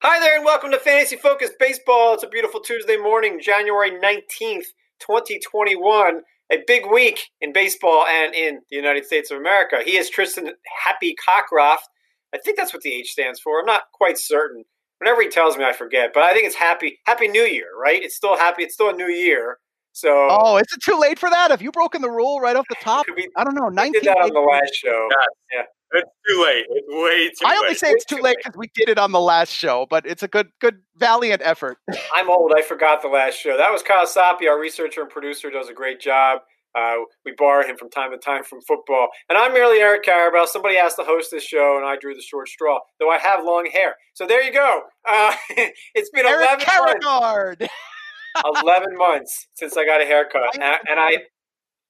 Hi there, and welcome to Fantasy Focus Baseball. It's a beautiful Tuesday morning, January 19th, 2021. A big week in baseball and in the United States of America. He is Tristan Happy Cockcroft. I think that's what the H stands for. I'm not quite certain. Whenever he tells me, I forget. But I think it's Happy Happy New Year, right? It's still happy. It's still a new year. So, oh, is it too late for that? Have you broken the rule right off the top? We, I don't know. 19 did that on the last show. Yeah. It's too late. It's way too late I only say it's too late because we did it on the last show, but it's a good, good, valiant effort. I'm old. I forgot the last show. That was Kyle Soppe, our researcher and producer, does a great job. Uh, we borrow him from time to time from football. And I'm merely Eric Karabell. Somebody asked to host this show, and I drew the short straw, though I have long hair. So there you go. Uh, it's been Eric 11 months. 11 months since I got a haircut. And, and I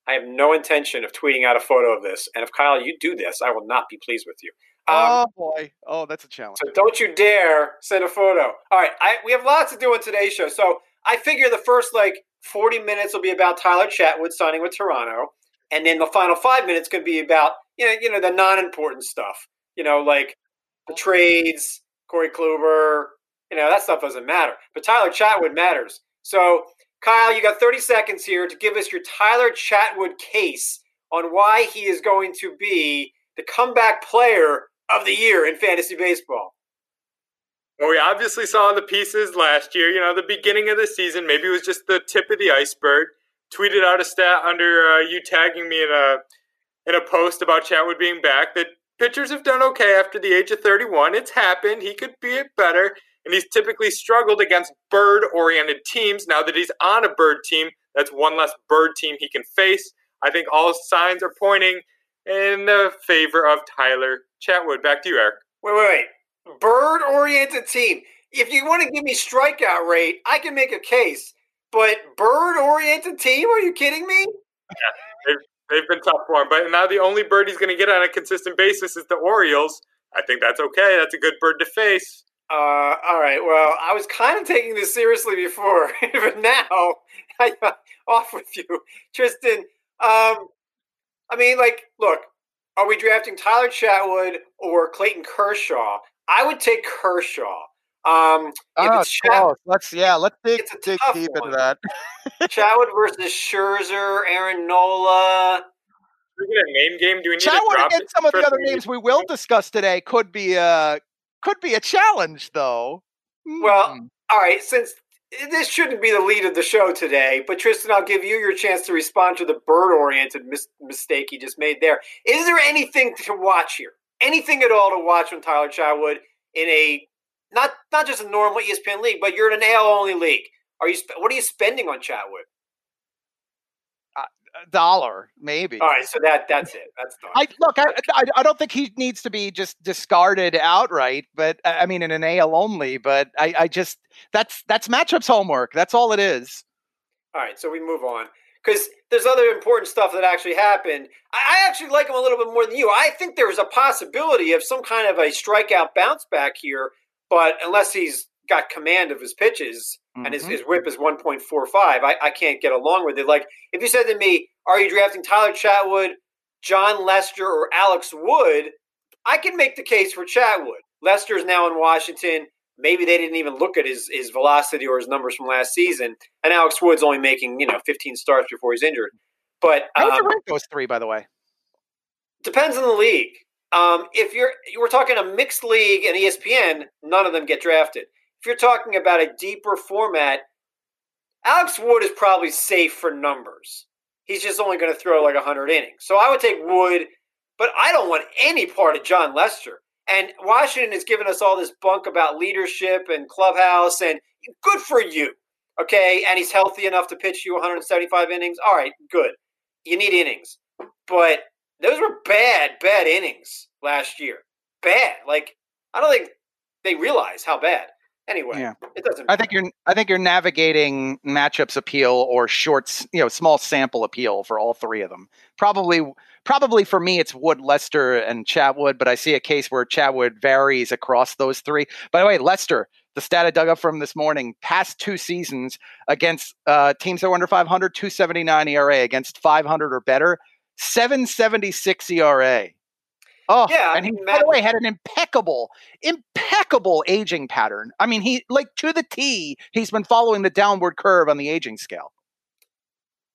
I have no intention of tweeting out a photo of this. And if Kyle, you do this, I will not be pleased with you. Um, oh boy! Oh, that's a challenge. So don't you dare send a photo. All right, I, we have lots to do on today's show. So I figure the first like forty minutes will be about Tyler Chatwood signing with Toronto, and then the final five minutes could be about you know you know the non-important stuff. You know, like the trades, Corey Kluber. You know that stuff doesn't matter, but Tyler Chatwood matters. So Kyle, you got 30 seconds here to give us your Tyler Chatwood case on why he is going to be the comeback player of the year in fantasy baseball. Well, we obviously saw the pieces last year. You know, the beginning of the season, maybe it was just the tip of the iceberg. Tweeted out a stat under uh, you tagging me in a in a post about Chatwood being back that pitchers have done okay after the age of 31. It's happened. He could be better and he's typically struggled against bird oriented teams. Now that he's on a bird team, that's one less bird team he can face. I think all signs are pointing in the favor of Tyler Chatwood. Back to you, Eric. Wait, wait, wait. Bird oriented team. If you want to give me strikeout rate, I can make a case. But bird oriented team? Are you kidding me? Yeah, they've, they've been tough for him. But now the only bird he's going to get on a consistent basis is the Orioles. I think that's okay. That's a good bird to face. Uh, all right. Well, I was kind of taking this seriously before, but now I off with you, Tristan. Um, I mean, like, look, are we drafting Tyler Chatwood or Clayton Kershaw? I would take Kershaw. Um, oh, Chat- let's yeah, let's dig, dig deep one. into that. Chatwood versus Scherzer, Aaron Nola. We're gonna name game. Do we need Chatwood against some of the other names we will discuss today could be uh could be a challenge, though. Well, hmm. all right. Since this shouldn't be the lead of the show today, but Tristan, I'll give you your chance to respond to the bird-oriented mis- mistake he just made there. Is there anything to watch here? Anything at all to watch from Tyler Chatwood in a not not just a normal ESPN league, but you're in an AL only league? Are you what are you spending on Chatwood? Dollar, maybe. All right, so that that's it. That's done. I look. I, I, I don't think he needs to be just discarded outright, but I mean in an AL only. But I, I just that's that's matchups homework. That's all it is. All right, so we move on because there's other important stuff that actually happened. I, I actually like him a little bit more than you. I think there's a possibility of some kind of a strikeout bounce back here, but unless he's got command of his pitches mm-hmm. and his, mm-hmm. his whip is 1.45. I, I can't get along with it. Like, if you said to me, are you drafting Tyler Chatwood, Jon Lester, or Alex Wood? I can make the case for Chatwood. Lester's now in Washington. Maybe they didn't even look at his, his velocity or his numbers from last season. And Alex Wood's only making, you know, 15 starts before he's injured. But um, would rank those three, by the way? Depends on the league. Um, if you're you were talking a mixed league and ESPN, none of them get drafted if you're talking about a deeper format, Alex Wood is probably safe for numbers. He's just only going to throw like 100 innings. So I would take Wood, but I don't want any part of Jon Lester. And Washington has given us all this bunk about leadership and clubhouse, and good for you. Okay. And he's healthy enough to pitch you 175 innings. All right, good. You need innings. But those were bad, bad innings last year. Bad. Like, I don't think they realize how bad. Anyway, yeah. it doesn't. Matter. I think you're. I think you're navigating matchups appeal or shorts, you know, small sample appeal for all three of them. Probably, probably for me, it's Wood, Lester, and Chatwood. But I see a case where Chatwood varies across those three. By the way, Lester, the stat I dug up from this morning, past two seasons against uh, teams that were under 500, 279 ERA against 500 or better, 776 ERA. Oh, yeah. And he, by the way, had an impeccable, impeccable aging pattern. I mean, he like to the T. He's been following the downward curve on the aging scale.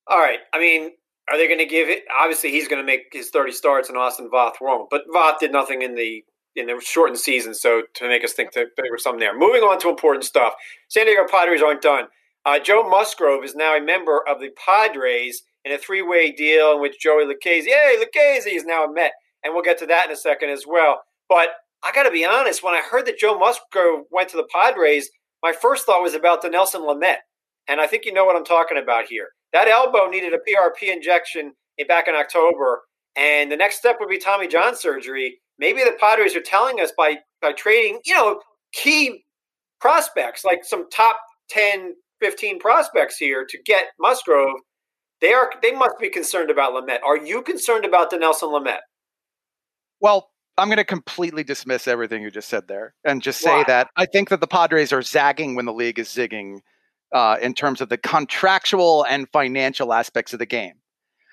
All right. I mean, are they going to give it? Obviously, he's going to make his 30 starts, and Austin Voth won't. But Voth did nothing in the in the shortened season, so to make us think that there was something there. Moving on to important stuff. San Diego Padres aren't done. Uh, Joe Musgrove is now a member of the Padres in a three-way deal in which Joey Lucchesi, hey, Lucchesi is now a Met and we'll get to that in a second as well. But I got to be honest, when I heard that Joe Musgrove went to the Padres, my first thought was about Dinelson Lamet. And I think you know what I'm talking about here. That elbow needed a PRP injection back in October, and the next step would be Tommy John surgery. Maybe the Padres are telling us by by trading, you know, key prospects like some top 10, 15 prospects here to get Musgrove. They are they must be concerned about Lamet. Are you concerned about Dinelson Lamet? Well, I'm going to completely dismiss everything you just said there and just say Why? that I think that the Padres are zagging when the league is zigging uh, in terms of the contractual and financial aspects of the game.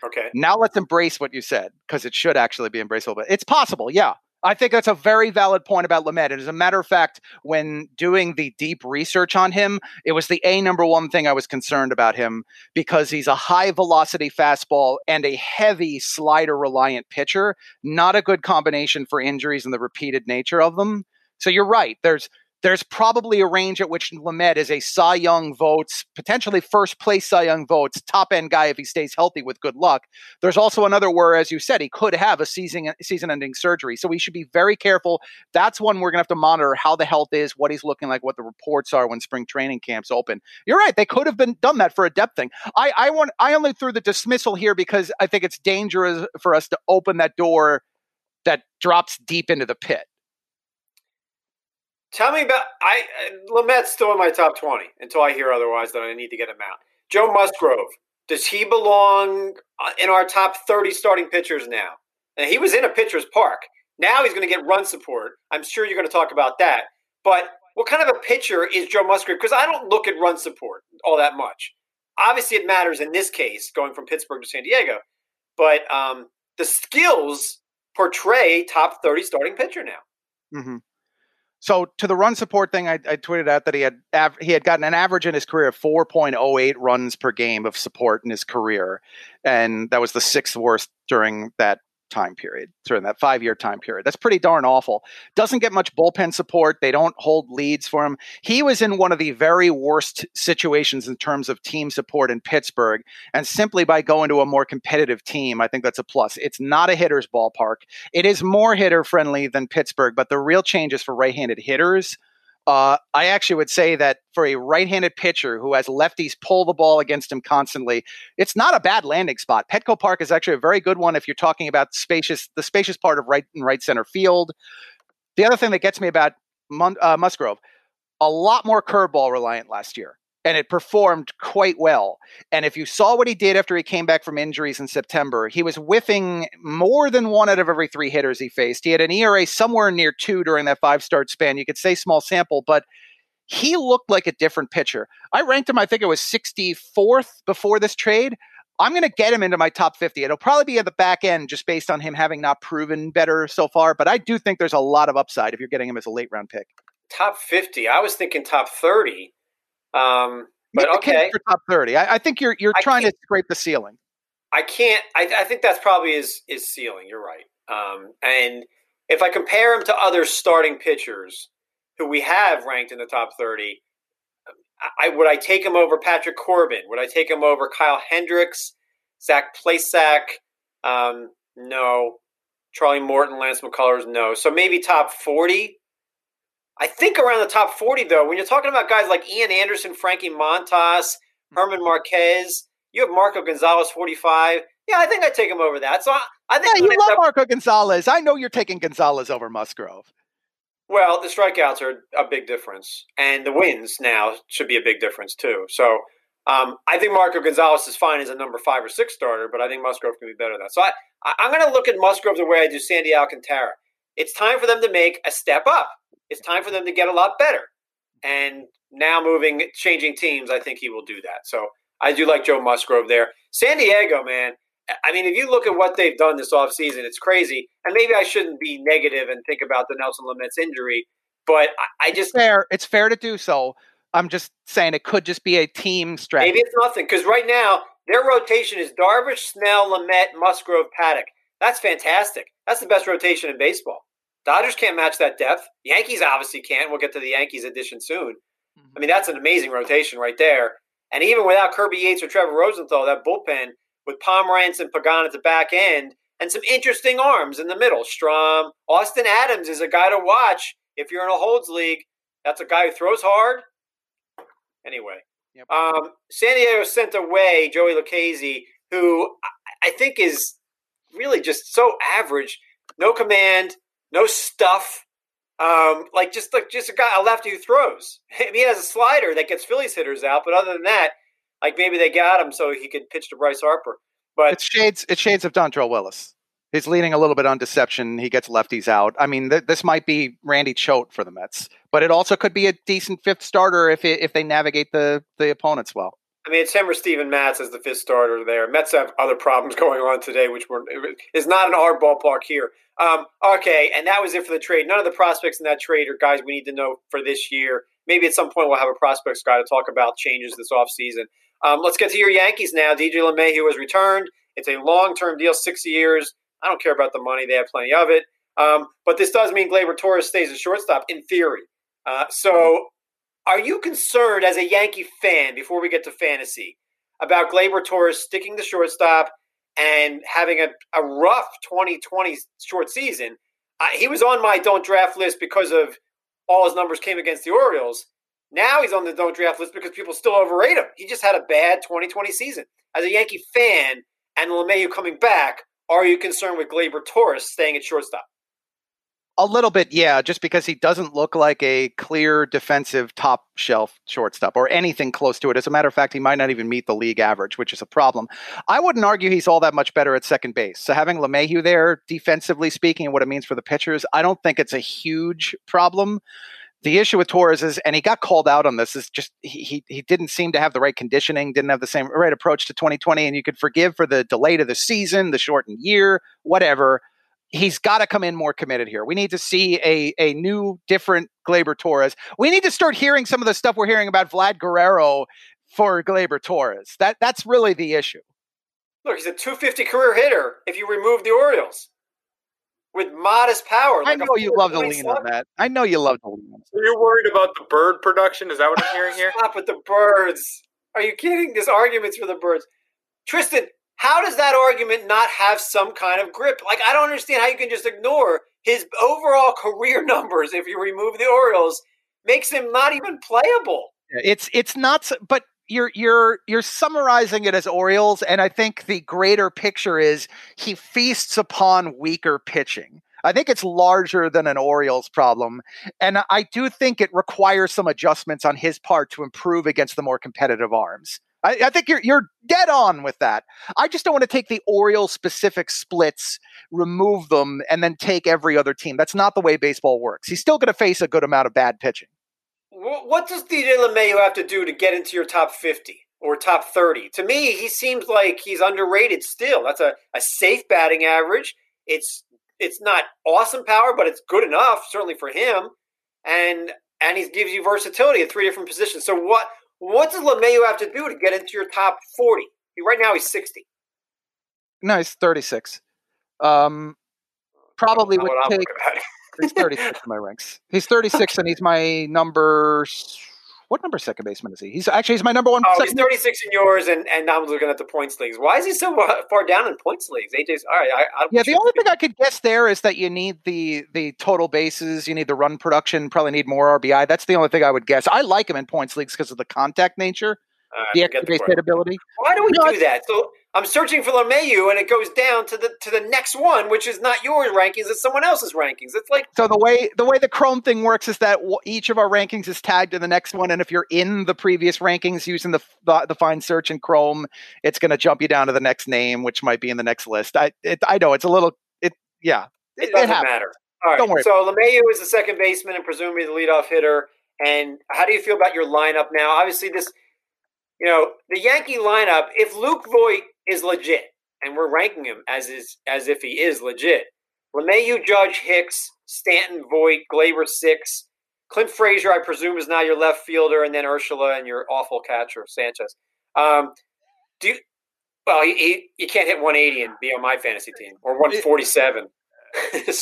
Okay. Now let's embrace what you said because it should actually be embraceable. But it's possible, yeah. I think that's a very valid point about Lamet. And as a matter of fact, when doing the deep research on him, it was the A number one thing I was concerned about him because he's a high velocity fastball and a heavy slider reliant pitcher. Not a good combination for injuries and the repeated nature of them. So you're right. There's there's probably a range at which Lamet is a Cy Young votes, potentially first place Cy Young votes, top end guy if he stays healthy with good luck. There's also another where, as you said, he could have a season season ending surgery. So we should be very careful. That's one we're gonna have to monitor how the health is, what he's looking like, what the reports are when spring training camps open. You're right, they could have been done that for a depth thing. I, I want I only threw the dismissal here because I think it's dangerous for us to open that door that drops deep into the pit. Tell me about I Lamet's still in my top twenty until I hear otherwise. That I need to get him out. Joe Musgrove does he belong uh, in our top thirty starting pitchers now? And he was in a pitcher's park. Now he's going to get run support. I'm sure you're going to talk about that. But what kind of a pitcher is Joe Musgrove? Because I don't look at run support all that much. Obviously, it matters in this case, going from Pittsburgh to San Diego. But um, the skills portray top 30 starting pitcher now. Mm-hmm. So to the run support thing, I, I tweeted out that he had av- he had gotten an average in his career of 4.08 runs per game of support in his career, and that was the sixth worst during that time period, during that five year time period. That's pretty darn awful. Doesn't get much bullpen support. They don't hold leads for him. He was in one of the very worst situations in terms of team support in Pittsburgh. And simply by going to a more competitive team, I think that's a plus. It's not a hitter's ballpark. It is more hitter friendly than Pittsburgh, but the real changes for right handed hitters uh, I actually would say that for a right-handed pitcher who has lefties pull the ball against him constantly, it's not a bad landing spot. Petco Park is actually a very good one if you're talking about spacious, the spacious part of right and right center field. The other thing that gets me about Mun- uh, Musgrove, a lot more curveball reliant last year and it performed quite well. And if you saw what he did after he came back from injuries in September, he was whiffing more than one out of every three hitters he faced. He had an ERA somewhere near two during that five start span. You could say small sample, but he looked like a different pitcher. I ranked him, I think it was 64th before this trade. I'm going to get him into my top 50. It'll probably be at the back end just based on him having not proven better so far, but I do think there's a lot of upside if you're getting him as a late round pick. Top 50. I was thinking top 30. Um, but okay, for top thirty. I, I think you're you're I trying to scrape the ceiling. I can't. I, I, think that's probably his his ceiling. You're right. Um, and if I compare him to other starting pitchers who we have ranked in the top thirty, I, would I take him over Patrick Corbin? Would I take him over Kyle Hendricks, Zach Plesac? Um, no. Charlie Morton, Lance McCullers, no. So maybe top forty. I think around the top 40, though, when you're talking about guys like Ian Anderson, Frankie Montas, German Marquez, you have Marco Gonzalez, 45. Yeah, I think I'd take him over that. So I, I think yeah, you love up, Marco Gonzalez. I know you're taking Gonzalez over Musgrove. Well, the strikeouts are a big difference, and the wins now should be a big difference too. So um, I think Marco Gonzalez is fine as a number five or six starter, but I think Musgrove can be better than that. So I, I, am going to look at Musgrove the way I do Sandy Alcantara. It's time for them to make a step up it's time for them to get a lot better. And now moving, changing teams, I think he will do that. So I do like Joe Musgrove there. San Diego, man. I mean, if you look at what they've done this offseason, it's crazy. And maybe I shouldn't be negative and think about Dinelson Lamet's injury, but I, I just it's fair. It's fair to do so. I'm just saying it could just be a team strategy. Maybe it's nothing because right now their rotation is Darvish, Snell, Lamet, Musgrove, Paddock. That's fantastic. That's the best rotation in baseball. Dodgers can't match that depth. Yankees obviously can't. We'll get to the Yankees edition soon. Mm-hmm. I mean, that's an amazing rotation right there. And even without Kirby Yates or Trevor Rosenthal, that bullpen with Pomeranz and Pagan at the back end and some interesting arms in the middle. Strahm, Austin Adams is a guy to watch if you're in a holds league. That's a guy who throws hard. Anyway, yep. um, San Diego sent away Joey Lucchesi, who I think is really just so average. No command, no stuff. Um, like just like just a guy, a lefty who throws. he has a slider that gets Phillies hitters out, but other than that, like maybe they got him so he could pitch to Bryce Harper. But it's shades. It's shades of Dontrelle Willis. He's leaning a little bit on deception. He gets lefties out. I mean, th- this might be Randy Choate for the Mets, but it also could be a decent fifth starter if it, if they navigate the the opponents well. I mean, it's him or Steven Matz as the fifth starter there. Mets have other problems going on today, which were, is not in our ballpark here. Um, okay, and that was it for the trade. None of the prospects in that trade are guys we need to know for this year. Maybe at some point we'll have a prospects guy to talk about changes this offseason. Um, let's get to your Yankees now. DJ LeMahieu has returned. It's a long term deal, six years. I don't care about the money; they have plenty of it. Um, but this does mean Gleyber Torres stays a shortstop in theory. Uh, so, are you concerned as a Yankee fan before we get to fantasy about Gleyber Torres sticking the shortstop and having a, a rough 2020 short season? Uh, he was on my don't draft list because of all his numbers came against the Orioles. Now he's on the don't draft list because people still overrate him. He just had a bad 2020 season. As a Yankee fan and LeMahieu coming back, are you concerned with Gleyber Torres staying at shortstop? A little bit, yeah, just because he doesn't look like a clear defensive top shelf shortstop or anything close to it. As a matter of fact, he might not even meet the league average, which is a problem. I wouldn't argue he's all that much better at second base. So having LeMahieu there, defensively speaking, and what it means for the pitchers, I don't think it's a huge problem. The issue with Torres is, and he got called out on this, is just he, he, didn't seem to have the right conditioning, didn't have the same right approach to 2020. And you could forgive for the delay to the season, the shortened year, whatever. He's got to come in more committed here. We need to see a, a new, different Gleyber Torres. We need to start hearing some of the stuff we're hearing about Vlad Guerrero for Gleyber Torres. That that's really the issue. Look, he's a 250 career hitter if you remove the Orioles with modest power. Like I know you love to lean on that. I know you love to lean on. So you're worried about the bird production? Is that what I'm hearing here? Stop with the birds. Are you kidding? There's arguments for the birds. Tristan, how does that argument not have some kind of grip? Like, I don't understand how you can just ignore his overall career numbers if you remove the Orioles, makes him not even playable. It's it's not, but you're you're you're summarizing it as Orioles, and I think the greater picture is he feasts upon weaker pitching. I think it's larger than an Orioles problem, and I do think it requires some adjustments on his part to improve against the more competitive arms. I, I think you're you're dead on with that. I just don't want to take the Orioles specific splits, remove them, and then take every other team. That's not the way baseball works. He's still going to face a good amount of bad pitching. What does DJ LeMahieu have to do to get into your top 50 or top 30? To me, he seems like he's underrated still. That's a, a safe batting average. It's it's not awesome power, but it's good enough, certainly for him. And and he gives you versatility at three different positions. So what what does LeMahieu have to do to get into your top 40? Right now he's 60. No, he's 36. Um, probably would take he's 36 in my ranks. He's 36 and he's my number. What number second baseman is he? He's actually he's my number one. Oh, he's 36 in yours, and, and I'm looking at the points leagues. Why is he so far down in points leagues? AJ's all right. I, I yeah, the only thing I could guess there is that you need the the total bases, you need the run production, probably need more RBI. That's the only thing I would guess. I like him in points leagues because of the contact nature, uh, the extra base hit ability. Why do we do that? So I'm searching for LeMahieu, and it goes down to the to the next one, which is not your rankings; it's someone else's rankings. It's like so the way the way the Chrome thing works is that each of our rankings is tagged to the next one, and if you're in the previous rankings using the the, the find search in Chrome, it's going to jump you down to the next name, which might be in the next list. I it, I know it's a little it yeah it, it doesn't it matter. All right, Don't worry. So LeMahieu is the second baseman and presumably the leadoff hitter. And how do you feel about your lineup now? Obviously, this you know the Yankee lineup. If Luke Voit is legit. and we're ranking him as is as if he is legit. LeMahieu, Judge, Hicks, Stanton, Voit, Gleyber, six. Clint Frazier, I presume, is now your left fielder, and then Urshela and your awful catcher Sanchez. Um, do you, well, he, he, you can't hit 180 and be on my fantasy team or 147.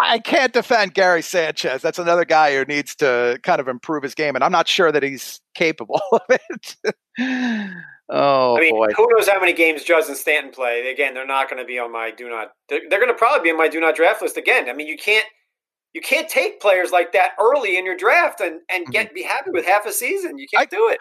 I can't defend Gary Sanchez. That's another guy who needs to kind of improve his game, and I'm not sure that he's capable of it. oh, I mean, boy. who knows how many games Judge and Stanton play? Again, they're not going to be on my do not. They're, they're going to probably be on my do not draft list again. I mean, you can't you can't take players like that early in your draft and and mm-hmm. get be happy with half a season. You can't I, do it.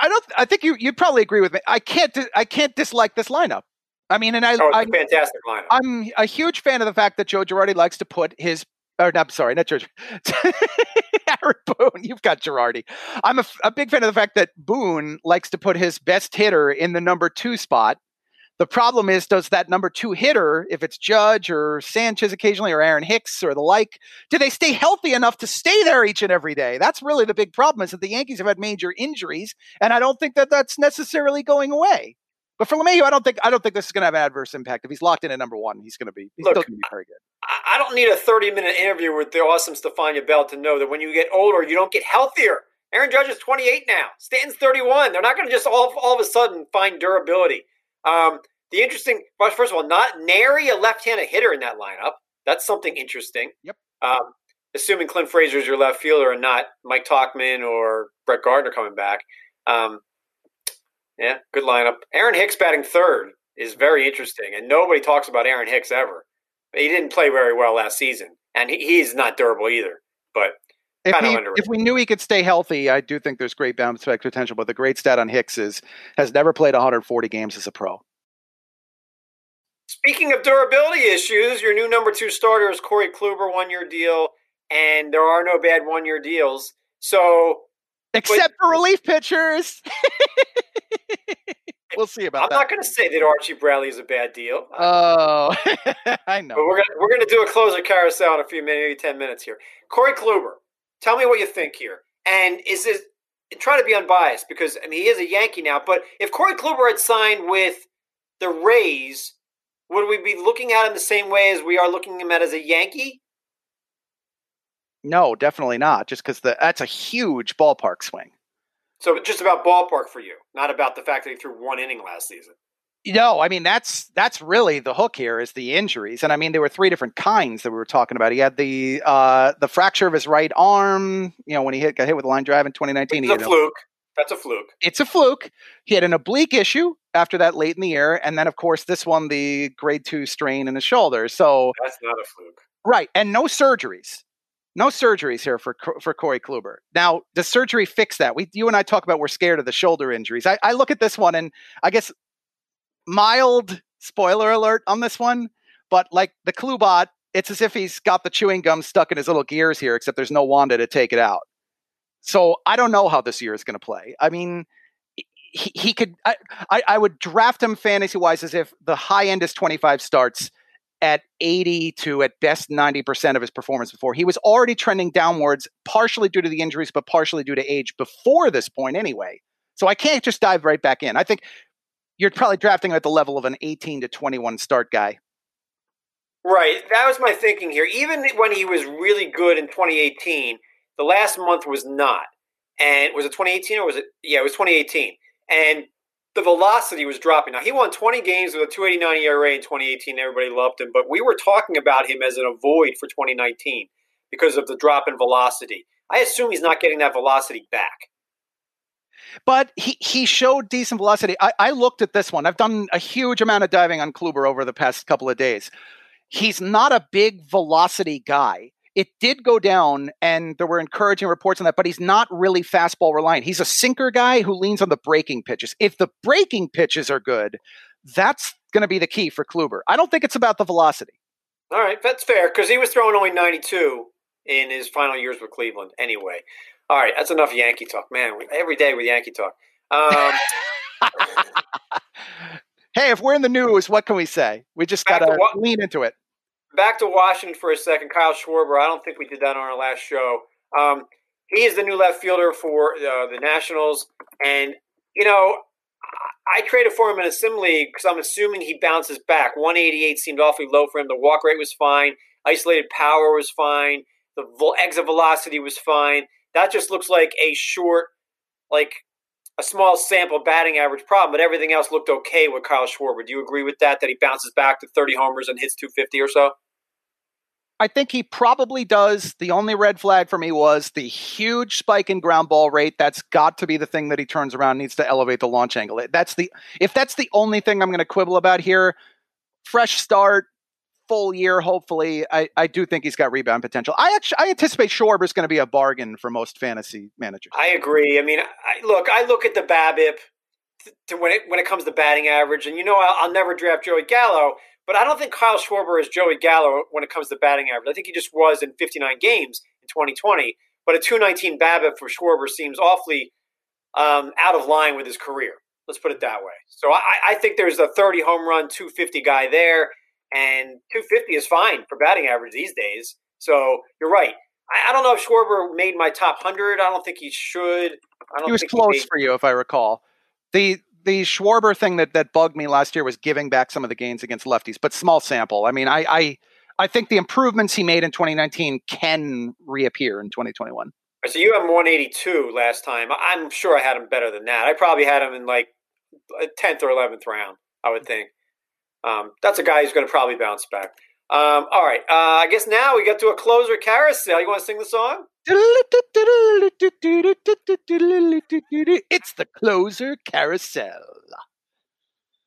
I don't. I think you you probably agree with me. I can't. I can't dislike this lineup. I mean, and I, Oh, a fantastic lineup. I'm a huge fan of the fact that Joe Girardi likes to put his. Or no, I'm sorry, not Joe. Aaron Boone. You've got Girardi. I'm a big fan of the fact that Boone likes to put his best hitter in the number two spot. The problem is, does that number two hitter, if it's Judge or Sanchez occasionally or Aaron Hicks or the like, do they stay healthy enough to stay there each and every day? That's really the big problem. Is that the Yankees have had major injuries, and I don't think that that's necessarily going away. But for LeMahieu, I don't think I don't think this is going to have adverse impact. If he's locked in at number one, he's going to be he's Look, still going to be very good. I I don't need a 30 minute interview with the awesome Stephania Bell to know that when you get older, you don't get healthier. Aaron Judge is 28 now. Stanton's 31. They're not going to just all, all of a sudden find durability. Um, the interesting, first of all, not nary a left handed hitter in that lineup. That's something interesting. Yep. Um, assuming Clint Frazier is your left fielder and not Mike Tauchman or Brett Gardner coming back. Um, yeah, good lineup. Aaron Hicks batting third is very interesting, and nobody talks about Aaron Hicks ever. He didn't play very well last season, and he, he's not durable either. But If, he, if we knew he could stay healthy, I do think there's great bounce back potential. But the great stat on Hicks is has never played 140 games as a pro. speaking of durability issues, your new number two starter is Corey Kluber, one year deal, and there are no bad one year deals. So Except for relief pitchers. we'll see about I'm that. not going to say that Archie Bradley is a bad deal. Oh, I know. But we're gonna we're gonna do a closer carousel in a few minutes, maybe ten minutes here. Corey Kluber, tell me what you think here. And is this try to be unbiased because I mean he is a Yankee now, but if Corey Kluber had signed with the Rays, would we be looking at him the same way as we are looking at him at as a Yankee? No, definitely not. Just because that's a huge ballpark swing. So just about ballpark for you, not about the fact that he threw one inning last season. No, I mean that's that's really the hook here is the injuries, and I mean there were three different kinds that we were talking about. He had the uh, the fracture of his right arm, you know, when he hit got hit with a line drive in 2019. It's a had a- fluke. That's a fluke. it's a fluke. He had an oblique issue after that late in the year, and then of course this one, the grade two strain in his shoulder. So That's not a fluke. right, and no surgeries, no surgeries here for for Corey Kluber. Now, does surgery fix that? We, you and I talk about we're scared of the shoulder injuries. I, I look at this one, and I guess mild spoiler alert on this one, but like the Klubot, it's as if he's got the chewing gum stuck in his little gears here, except there's no Wanda to take it out. So I don't know how this year is going to play. I mean, he, he could. I, I, I would draft him fantasy wise as if the high end is 25 starts at 80 to at best 90% of his performance before. He was already trending downwards, partially due to the injuries, but partially due to age before this point anyway. So I can't just dive right back in. I think you're probably drafting at the level of an 18 to 21 start guy. Right. That was my thinking here. Even when he was really good in 2018, the last month was not. And was it 2018 or was it? Yeah, it was 2018. And the velocity was dropping. Now, he won 20 games with a 289 ERA in 2018. Everybody loved him. But we were talking about him as an avoid for 2019 because of the drop in velocity. I assume he's not getting that velocity back. But he, he showed decent velocity. I, I looked at this one. I've done a huge amount of diving on Kluber over the past couple of days. He's not a big velocity guy. It did go down, and there were encouraging reports on that, but he's not really fastball reliant. He's a sinker guy who leans on the breaking pitches. If the breaking pitches are good, that's going to be the key for Kluber. I don't think it's about the velocity. All right, that's fair because he was throwing only 92 in his final years with Cleveland anyway. All right, that's enough Yankee talk. Man, every day with Yankee talk. Um, hey, if we're in the news, what can we say? We just got to lean into it. Back to Washington for a second. Kyle Schwarber. I don't think we did that on our last show. Um, he is the new left fielder for uh, the Nationals, and you know, I traded for him in a sim league because I'm assuming he bounces back. 188 seemed awfully low for him. The walk rate was fine. Isolated power was fine. The exit velocity was fine. That just looks like a short, like a small sample batting average problem, but everything else looked okay with Kyle Schwarber. Do you agree with that? That he bounces back to 30 homers and hits 250 or so? I think he probably does. The only red flag for me was the huge spike in ground ball rate. That's got to be the thing that he turns around needs to elevate the launch angle. That's the if that's the only thing I'm going to quibble about here. Fresh start, full year, hopefully. I, I do think he's got rebound potential. I actually I anticipate Schwarber's going to be a bargain for most fantasy managers. I agree. I mean, I, look, I look at the BABIP to when it when it comes to batting average, and you know I'll, I'll never draft Joey Gallo, but I don't think Kyle Schwarber is Joey Gallo when it comes to batting average. I think he just was in 59 games in 2020. But a 219 BABIP for Schwarber seems awfully um, out of line with his career. Let's put it that way. So I, I, think there's a 30 home run, 250 guy there, and 250 is fine for batting average these days. So you're right. I, I don't know if Schwarber made my top 100. I don't think he should. I don't he was close he made... for you, if I recall. The the Schwarber thing that that bugged me last year was giving back some of the gains against lefties, but small sample. I mean, I I, I think the improvements he made in 2019 can reappear in 2021. So you have him 182 last time. I'm sure I had him better than that. I probably had him in like a 10th or 11th round. I would think. Um, that's a guy who's going to probably bounce back. Um, all right. Uh, I guess now we get to a closer carousel. You want to sing the song? It's the closer carousel.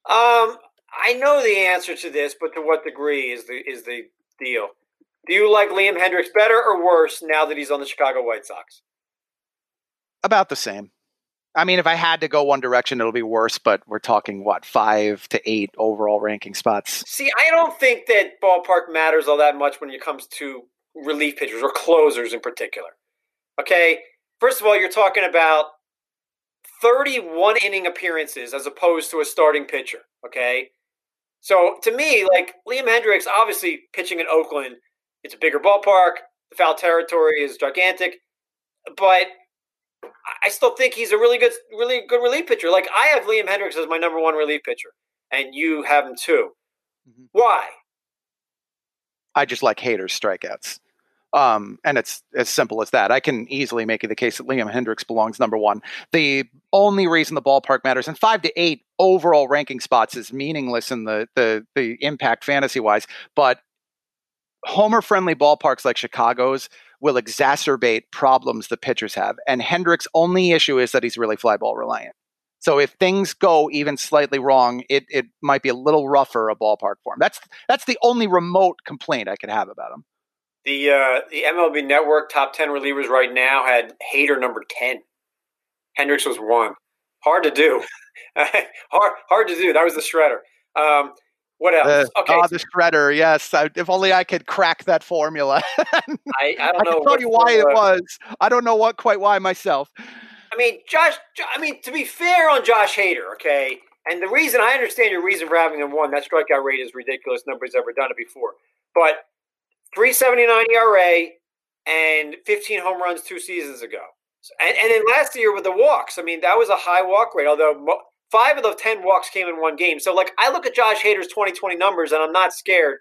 Um, I know the answer to this, but to what degree is the is the deal? Do you like Liam Hendriks better or worse now that he's on the Chicago White Sox? About the same. I mean, if I had to go one direction, it'll be worse, but we're talking what, five to eight overall ranking spots? See, I don't think that ballpark matters all that much when it comes to relief pitchers or closers in particular. Okay, first of all, you're talking about 31 inning appearances as opposed to a starting pitcher. Okay, so to me, like Liam Hendriks, obviously pitching in Oakland, it's a bigger ballpark. The foul territory is gigantic, but I still think he's a really good, really good relief pitcher. Like I have Liam Hendriks as my number one relief pitcher, and you have him too. Mm-hmm. Why? I just like Hader's strikeouts. Um, and it's as simple as that. I can easily make the case that Liam Hendriks belongs number one. The only reason the ballpark matters, and five to eight overall ranking spots is meaningless in the the the impact fantasy wise, but homer friendly ballparks like Chicago's will exacerbate problems the pitchers have. And Hendriks' only issue is that he's really fly ball reliant. So if things go even slightly wrong, it, it might be a little rougher a ballpark for him. That's that's the only remote complaint I could have about him. The uh, the MLB Network top ten relievers right now had Hader number ten. Hendriks was one. Hard to do. hard hard to do. That was the shredder. Um, what else? Uh, okay. Oh, the shredder. Yes. I, if only I could crack that formula. I, I don't know. I tell you why formula. it was. I don't know what quite why myself. I mean, Josh. I mean, to be fair on Josh Hader, okay. And the reason I understand your reason for having him one, that strikeout rate is ridiculous. Nobody's ever done it before. But 379 ERA and 15 home runs two seasons ago. And, and then last year with the walks, I mean, that was a high walk rate, although five of the 10 walks came in one game. So, like, I look at Josh Hader's 2020 numbers and I'm not scared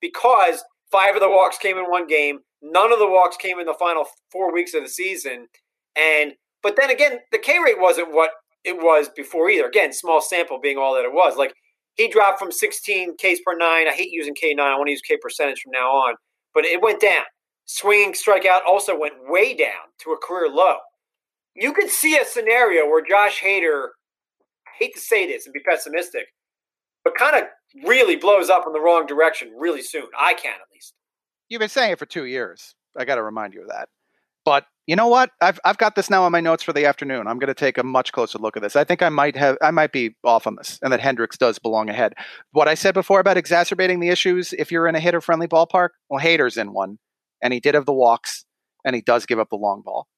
because five of the walks came in one game. None of the walks came in the final four weeks of the season. And, but then again, the K rate wasn't what it was before either. Again, small sample being all that it was. Like, he dropped from 16 Ks per nine. I hate using K9. I want to use K percentage from now on. But it went down. Swinging strikeout also went way down to a career low. You could see a scenario where Josh Hader hate to say this and be pessimistic, but kind of really blows up in the wrong direction really soon. I can at least. You've been saying it for two years. I got to remind you of that. But you know what? I've I've got this now on my notes for the afternoon. I'm going to take a much closer look at this. I think I might have I might be off on this, and that Hendriks does belong ahead. What I said before about exacerbating the issues if you're in a hitter friendly ballpark, well, Hader's in one, and he did have the walks, and he does give up the long ball.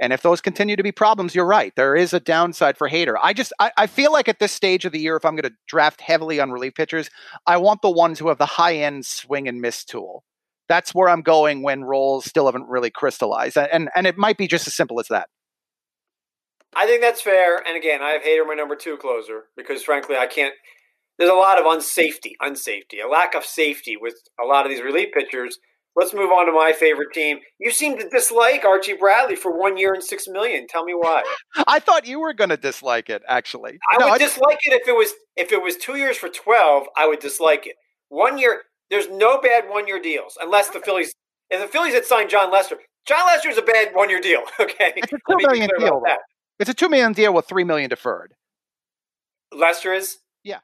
And if those continue to be problems, you're right. There is a downside for Hader. I just I, I feel like at this stage of the year, if I'm going to draft heavily on relief pitchers, I want the ones who have the high end swing and miss tool. That's where I'm going when roles still haven't really crystallized, and and it might be just as simple as that. I think that's fair. And again, I have Hader my number two closer because frankly, I can't. There's a lot of unsafety, unsafety, a lack of safety with a lot of these relief pitchers. Let's move on to my favorite team. You seem to dislike Archie Bradley for one year and six million. Tell me why. I thought you were going to dislike it. Actually, I no, would I dislike it if it was if it was two years for twelve. I would dislike it. One year, there's no bad one year deals unless the Phillies. and the Phillies had signed Jon Lester, Jon Lester is a bad one year deal. Okay, it's a two million deal. It's a two million deal with three million deferred. Lester is. Yeah,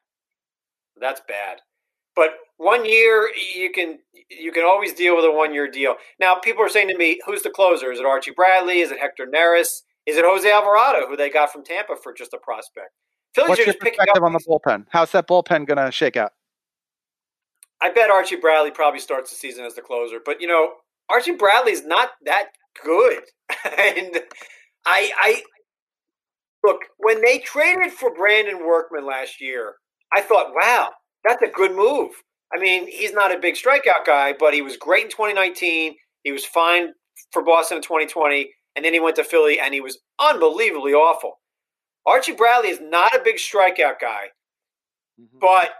that's bad. But one year, you can you can always deal with a one year deal. Now, people are saying to me, "Who's the closer? Is it Archie Bradley? Is it Hector Neris? Is it Jose Alvarado, who they got from Tampa for just a prospect?" Phillies What's your perspective on the bullpen? How's that bullpen going to shake out? I bet Archie Bradley probably starts the season as the closer, but you know, Archie Bradley's not that good, and I, I look when they traded for Brandon Workman last year. I thought, wow, that's a good move. I mean, he's not a big strikeout guy, but he was great in 2019. He was fine for Boston in 2020, and then he went to Philly and he was unbelievably awful. Archie Bradley is not a big strikeout guy, mm-hmm. but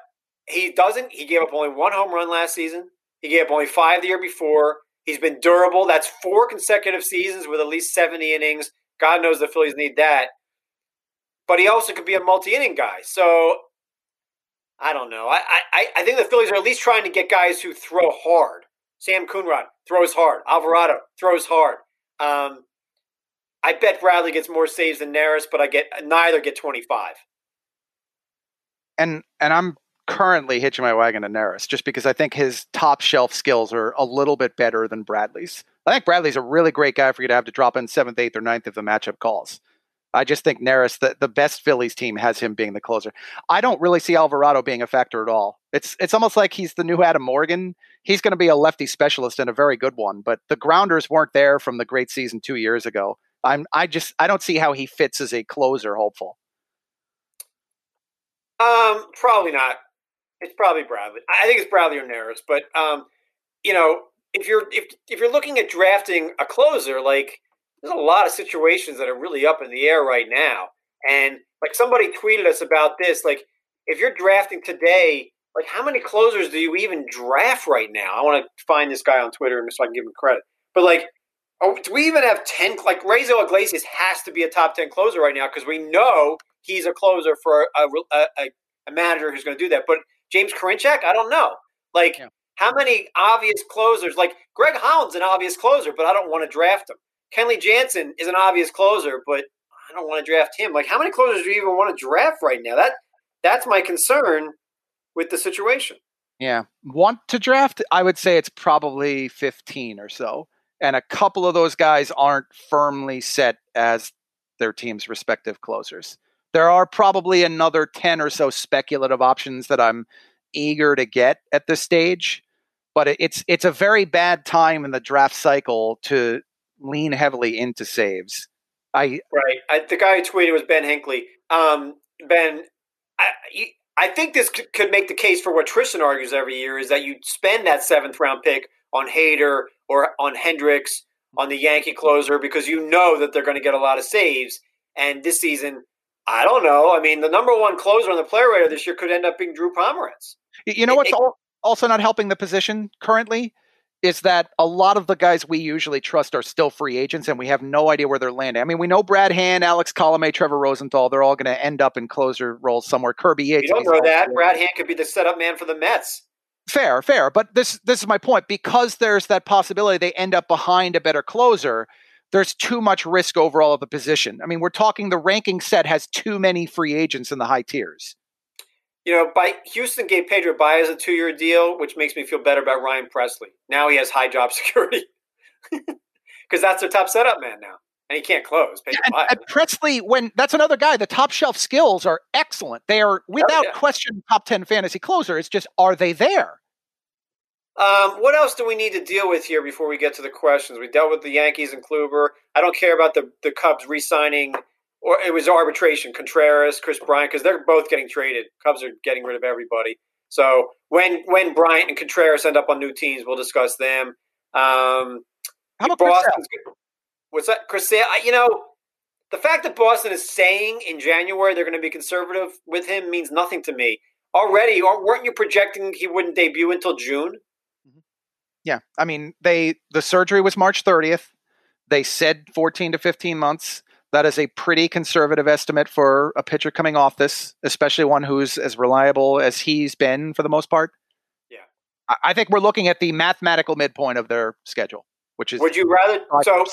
he doesn't. He gave up only one home run last season. He gave up only five the year before. He's been durable. That's four consecutive seasons with at least 70 innings. God knows the Phillies need that. But he also could be a multi inning guy. So I don't know. I, I, I think the Phillies are at least trying to get guys who throw hard. Sam Coonrod throws hard. Alvarado throws hard. Um, I bet Bradley gets more saves than Neris, but I get neither get twenty five. And and I'm currently hitching my wagon to Neris just because I think his top shelf skills are a little bit better than Bradley's. I think Bradley's a really great guy for you to have to drop in seventh, eighth, or ninth if the matchup calls. I just think Neris, the, the best Phillies team, has him being the closer. I don't really see Alvarado being a factor at all. It's it's almost like he's the new Adam Morgan. He's going to be a lefty specialist and a very good one, but the grounders weren't there from the great season two years ago. I'm I just I don't see how he fits as a closer. Hopeful. Um, probably not. It's probably Bradley. I think it's Bradley or Neris, but um, you know, if you're if if you're looking at drafting a closer, like there's a lot of situations that are really up in the air right now. And like somebody tweeted us about this, like if you're drafting today, like how many closers do you even draft right now? I want to find this guy on Twitter and so I can give him credit. But like, oh, do we even have ten? Like Raisel Iglesias has to be a top ten closer right now because we know he's a closer for a, a, a, a manager who's going to do that. But James Karinchak, I don't know. Like, yeah. how many obvious closers? Like Greg Holland's an obvious closer, but I don't want to draft him. Kenley Jansen is an obvious closer, but I don't want to draft him. Like, how many closers do you even want to draft right now? That that's my concern with the situation. Yeah, want to draft? I would say it's probably fifteen or so, and a couple of those guys aren't firmly set as their team's respective closers. There are probably another ten or so speculative options that I'm eager to get at this stage, but it's it's a very bad time in the draft cycle to lean heavily into saves. I right. I, the guy who tweeted was Ben Hinckley. Um, ben, I, I think this could, could make the case for what Tristan argues every year is that you spend that seventh round pick on Hader or on Hendriks on the Yankee closer because you know that they're going to get a lot of saves. And this season, I don't know. I mean, the number one closer on the player rater this year could end up being Drew Pomeranz. You know what's it, also not helping the position currently is that a lot of the guys we usually trust are still free agents and we have no idea where they're landing. I mean, we know Brad Hand, Alex Colomé, Trevor Rosenthal, they're all going to end up in closer roles somewhere. Kirby Yates. You don't know that. Brad Hand could be the setup man for the Mets. Fair, fair. But this this is my point. Because there's that possibility they end up behind a better closer, there's too much risk overall of the position. I mean, we're talking the ranking set has too many free agents in the high tiers you know, by Houston gave Pedro Baez a two-year deal, which makes me feel better about Ryan Pressly. Now he has high job security because that's their top setup man now, and he can't close. Pedro and, Baez. and Pressly, when that's another guy, the top shelf skills are excellent. They are oh, without oh, yeah. question top ten fantasy closer. It's just are they there? Um, what else do we need to deal with here before we get to the questions? We dealt with the Yankees and Kluber. I don't care about the the Cubs re-signing or it was arbitration, Contreras, Kris Bryant, because they're both getting traded. Cubs are getting rid of everybody. So when when Bryant and Contreras end up on new teams, we'll discuss them. Um, How about Boston's What's that, Chris? Sale. You know, the fact that Boston is saying in January they're going to be conservative with him means nothing to me. Already, weren't you projecting he wouldn't debut until June? Yeah, I mean, they the surgery was March 30th. They said 14 to 15 months. That is a pretty conservative estimate for a pitcher coming off this, especially one who's as reliable as he's been for the most part. Yeah. I think we're looking at the mathematical midpoint of their schedule, which is. Would you rather? So,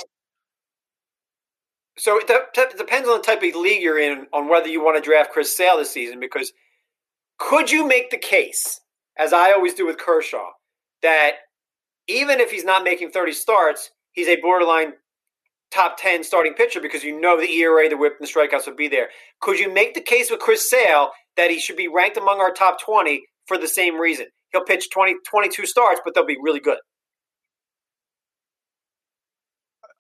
so it de- depends on the type of league you're in on whether you want to draft Chris Sale this season. Because could you make the case, as I always do with Kershaw, that even if he's not making 30 starts, he's a borderline top 10 starting pitcher because you know the ERA, the whip, and the strikeouts would be there. Could you make the case with Chris Sale that he should be ranked among our top 20 for the same reason? He'll pitch 20, 22 starts, but they'll be really good.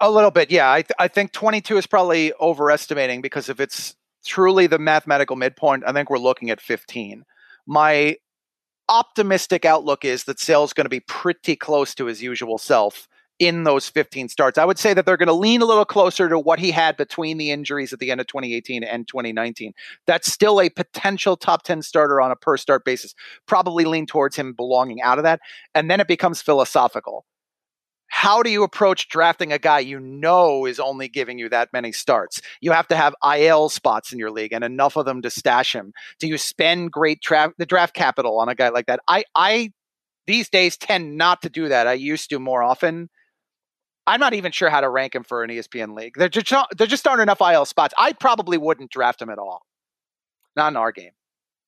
A little bit, yeah. I, th- I think 22 is probably overestimating because if it's truly the mathematical midpoint, I think we're looking at 15. My optimistic outlook is that Sale's going to be pretty close to his usual self in those 15 starts. I would say that they're going to lean a little closer to what he had between the injuries at the end of 2018 and 2019. That's still a potential top 10 starter on a per start basis. Probably lean towards him belonging out of that. And then it becomes philosophical. How do you approach drafting a guy you know is only giving you that many starts? You have to have IL spots in your league and enough of them to stash him. Do you spend great tra- the draft capital on a guy like that? I, I these days tend not to do that. I used to more often I'm not even sure how to rank him for an ESPN league. There just there just aren't enough IL spots. I probably wouldn't draft him at all. Not in our game.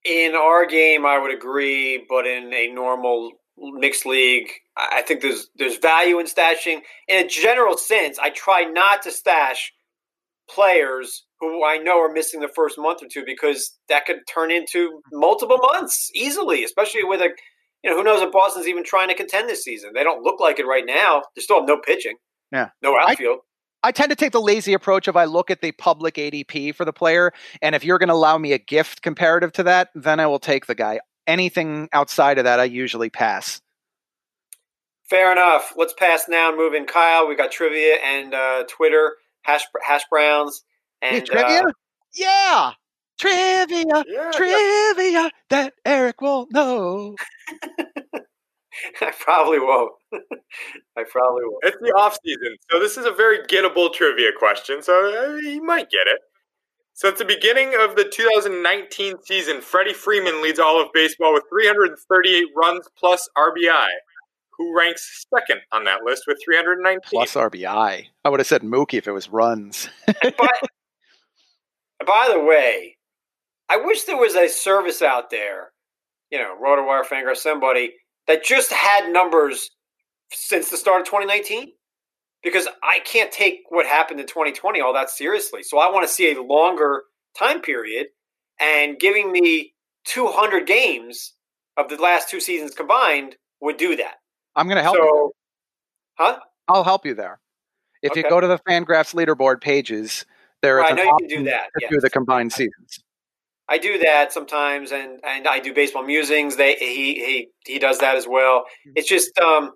In our game, I would agree, but in a normal mixed league, I think there's there's value in stashing. In a general sense, I try not to stash players who I know are missing the first month or two because that could turn into multiple months easily, especially with a you know, who knows if Boston's even trying to contend this season? They don't look like it right now. They still have no pitching. Yeah. No outfield. I, I tend to take the lazy approach if I look at the public ADP for the player, and if you're going to allow me a gift comparative to that, then I will take the guy. Anything outside of that, I usually pass. Fair enough. Let's pass now and move in. Kyle, we got trivia and uh, Twitter hash hash browns and hey, trivia. Uh, yeah, Trivia, Yeah, trivia that Eric won't know. I probably won't. I probably won't. It's the off season, so this is a very gettable trivia question. So uh, you might get it. So at the beginning of the 2019 season, Freddie Freeman leads all of baseball with 338 runs plus RBI. Who ranks second on that list with 319? Plus RBI. I would have said Mookie if it was runs. by, by the way, I wish there was a service out there, you know, RotoWire, Fangraphs, somebody that just had numbers since the start of 2019 because I can't take what happened in 2020 all that seriously. So I want to see a longer time period and giving me 200 games of the last two seasons combined would do that. I'm going to help so, you. Huh? I'll help you there. If Okay. you go to the Fangraphs leaderboard pages, there is I know you can do that, to do the combined seasons. I do that sometimes, and and I do baseball musings. They he he he does that as well. It's just um,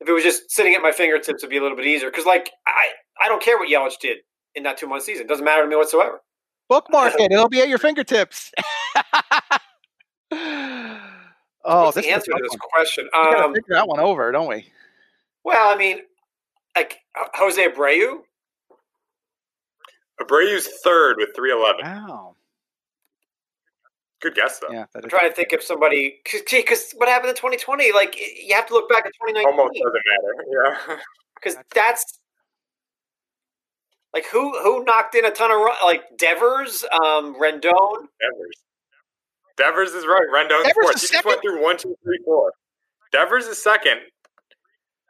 if it was just sitting at my fingertips, it'd be a little bit easier. Because like I I don't care what Yelich did in that two month season. It doesn't matter to me whatsoever. Bookmark it; it'll be at your fingertips. oh, What's this the answer to this one. question? We gotta Um, figure that one over, don't we? well, I mean, like Jose Abreu. Abreu's third with 311. Wow. Good guess, though. Yeah, I'm trying to think of somebody because what happened in 2020? Like you have to look back at Almost 2019 doesn't matter. Yeah. because that's like who who knocked in a ton of run, like Devers, um, Rendon. Devers. Devers is right. Rendon's Devers fourth. He just went through one, two, three, four. Devers is second.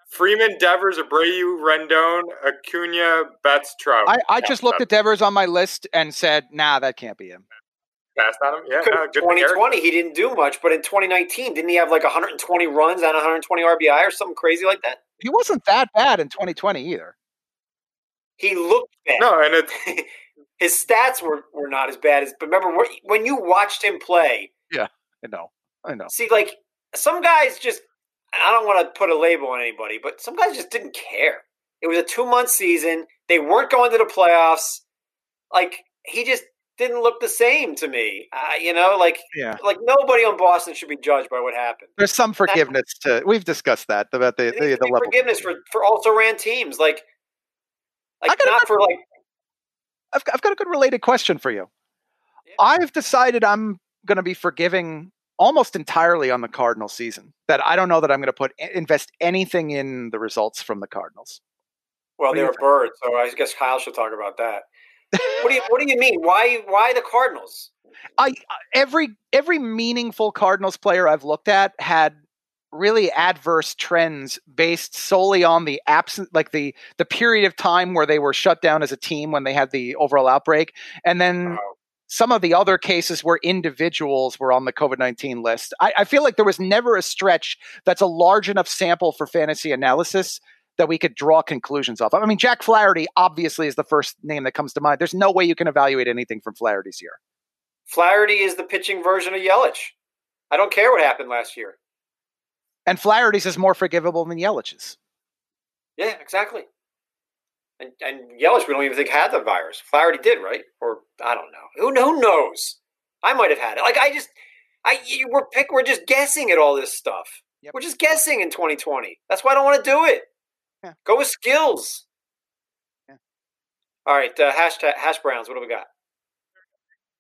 Freeman, Devers, Abreu, Rendon, Acuna, Betts, Trout. I, I just looked at Devers on my list and said, "Nah, that can't be him." passed on him. Yeah, no, good 2020, he didn't do much, but in 2019, didn't he have like 120 runs and 120 RBI or something crazy like that? He wasn't that bad in 2020 either. He looked bad. No, and it's His stats were, were not as bad as. But remember when- you watched him play? Yeah, I know. I know. See, like some guys just. I don't want to put a label on anybody, but some guys just didn't care. It was a two month season. They weren't going to the playoffs. like he just didn't look the same to me. Uh, you know, like Yeah. like nobody on Boston should be judged by what happened. There's some forgiveness to. We've discussed that about the the, the level. forgiveness for for also ran teams like like not for like I've, I've got a good related question for you. Yeah. I've decided I'm going to be forgiving almost entirely on the Cardinal season. That I don't know that I'm going to put invest anything in the results from the Cardinals. well they're a bird, so I guess Kyle should talk about that. What do you what do you mean? Why why the Cardinals? I every every meaningful Cardinals player I've looked at had really adverse trends based solely on the absent like the the period of time where they were shut down as a team when they had the overall outbreak and then Oh. some of the other cases where individuals were on the covid-19 list I, I feel like there was never a stretch that's a large enough sample for fantasy analysis that we could draw conclusions off i mean jack flaherty obviously is the first name that comes to mind there's no way you can evaluate anything from flaherty's year Flaherty is the pitching version of Yelich. I don't care what happened last year. And Flaherty's is more forgivable than Yelich's. Yeah, exactly. And and Yelich, we don't even think had the virus. Flaherty did, right? Or I don't know. Who who knows? I might have had it. Like I just, I we're pick. We're just guessing at all this stuff. Yep. We're just guessing in 2020. That's why I don't want to do it. Yeah. Go with skills. Yeah. All right, uh, hashtag hash browns. What do we got?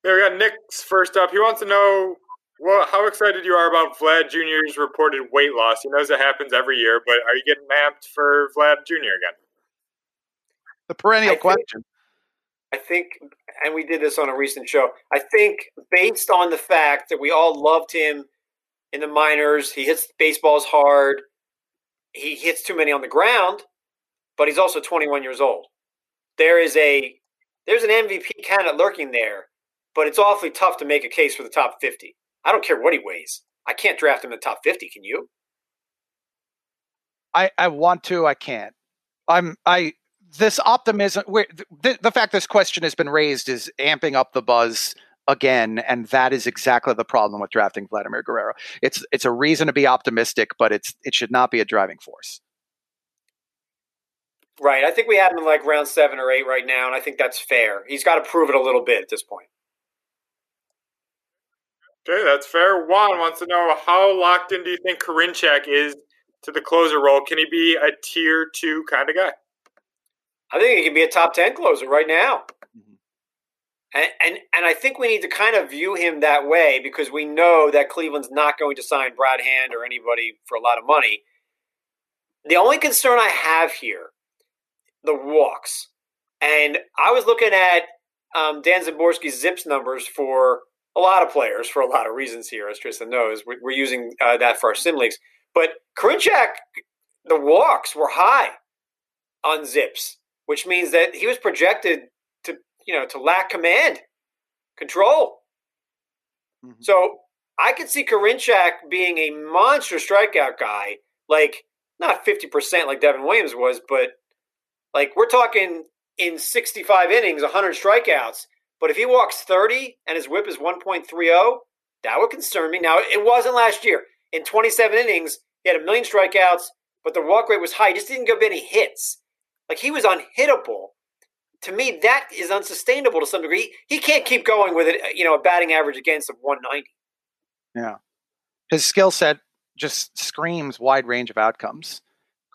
There we got Nick's first up. He wants to know what, how excited you are about Vlad Jr.'s reported weight loss. He knows it happens every year, but are you getting amped for Vlad Jr. again? The perennial I think- question. I think, and we did this on a recent show. I think based on the fact that we all loved him in the minors, he hits baseballs hard. He hits too many on the ground, but he's also 21 years old. There is a there's an MVP candidate lurking there, but it's awfully tough to make a case for the top 50. I don't care what he weighs. I can't draft him in the top 50. Can you? I, I want to, I can't. I'm I this optimism where the, the fact this question has been raised is amping up the buzz again and that is exactly the problem with drafting Vladimir Guerrero. It's it's a reason to be optimistic but it's it should not be a driving force. Right. I think we have him in like round seven or eight right now, and I think that's fair. He's got to prove it a little bit at this point. Okay, that's fair. Juan wants to know how locked in do you think Karinchak is to the closer role? Can he be a tier two kind of guy? I think he can be a top ten closer right now. Mhm. And, and and I think we need to kind of view him that way because we know that Cleveland's not going to sign Brad Hand or anybody for a lot of money. The only concern I have here, the walks, and I was looking at um, Dan Szymborski's Zips numbers for a lot of players for a lot of reasons here, as Tristan knows. We're, we're using uh, that for our sim leagues, but Karinchak, the walks were high on Zips which means that he was projected to you know to lack command control. Mhm. So I could see Karinchak being a monster strikeout guy, like not fifty percent like Devin Williams was, but like we're talking in sixty-five innings, hundred strikeouts. But if he walks thirty and his WHIP is one point three zero, that would concern me. Now it wasn't last year. In twenty-seven innings, he had a million strikeouts, but the walk rate was high. He just didn't get any hits. Like he was unhittable. To me, that is unsustainable to some degree. He can't keep going with it. Uh, you know, a batting average against of 190. Yeah. His skill set just screams wide range of outcomes.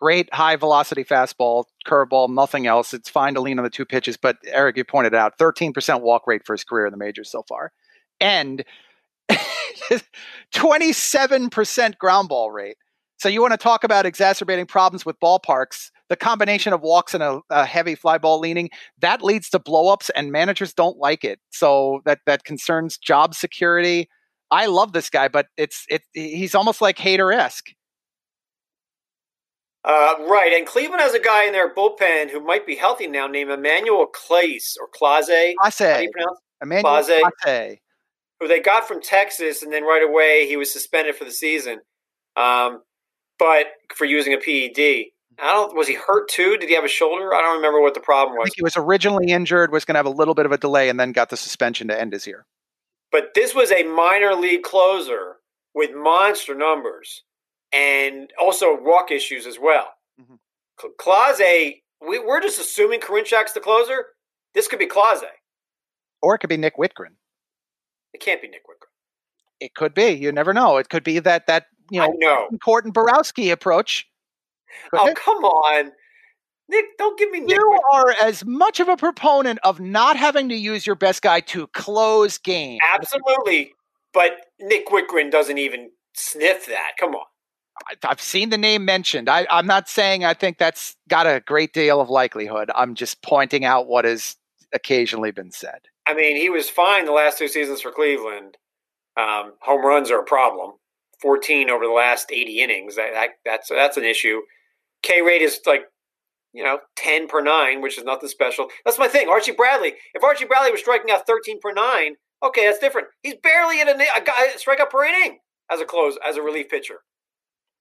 Great high velocity fastball, curveball, nothing else. It's fine to lean on the two pitches, but Eric, you pointed out 13% walk rate for his career in the majors so far. And 27% ground ball rate. So you want to talk about exacerbating problems with ballparks? The combination of walks and a, a heavy fly ball leaning that leads to blowups, and managers don't like it. So that that concerns job security. I love this guy, but it's it he's almost like Hader esque. Uh, right, and Cleveland has a guy in their bullpen who might be healthy now, named Emmanuel Clace or Claze. How do Clase, you pronounce? Emmanuel Clase. Clase. Who they got from Texas, and then right away he was suspended for the season, um, but for using a PED. I don't. Was he hurt too? Did he have a shoulder? I don't remember what the problem I was. think he was originally injured, was going to have a little bit of a delay, and then got the suspension to end his year. But this was a minor league closer with monster numbers and also walk issues as well. Mhm. Cl- Claze, we, we're just assuming Karinchak's the closer. This could be Claze. or it could be Nick Wittgren. It can't be Nick Wittgren. It could be. You never know. It could be that that you know, know. Court and Borowski approach. Oh come on, Nick! Don't give me Nick. You are as much of a proponent of not having to use your best guy to close games. Absolutely, but Nick Wittgren doesn't even sniff that. Come on. I've seen the name mentioned. I, I'm not saying I think that's got a great deal of likelihood. I'm just pointing out what has occasionally been said. I mean, he was fine the last two seasons for Cleveland. Um, home runs are a problem. 14 over the last 80 innings. That, that, that's that's an issue. K rate is like you know 10 per nine, which is nothing special. That's my thing. Archie Bradley. If Archie Bradley was striking out 13 per nine, okay, that's different. He's barely at a, a guy strikeout per inning as a close as a relief pitcher.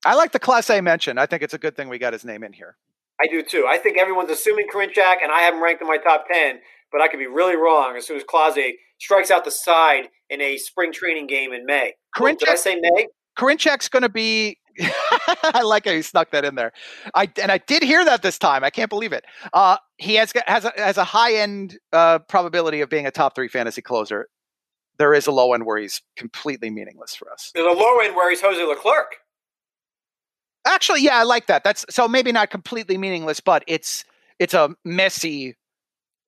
I like the Clase mention. I think it's a good thing we got his name in here. I do too. I think everyone's assuming Karinchak, and I have him ranked in my top 10, but I could be really wrong as soon as Clase strikes out the side in a spring training game in May. Karinchak, Did I say May? Karinchak's going to be. I like how you snuck that in there. I and I did hear that this time. I can't believe it. Uh, he has has a, has a high end uh, probability of being a top three fantasy closer. There is a low end where he's completely meaningless for us. There's a low end where he's Jose Leclerc. Actually, yeah, I like that. That's so maybe not completely meaningless, but it's it's a messy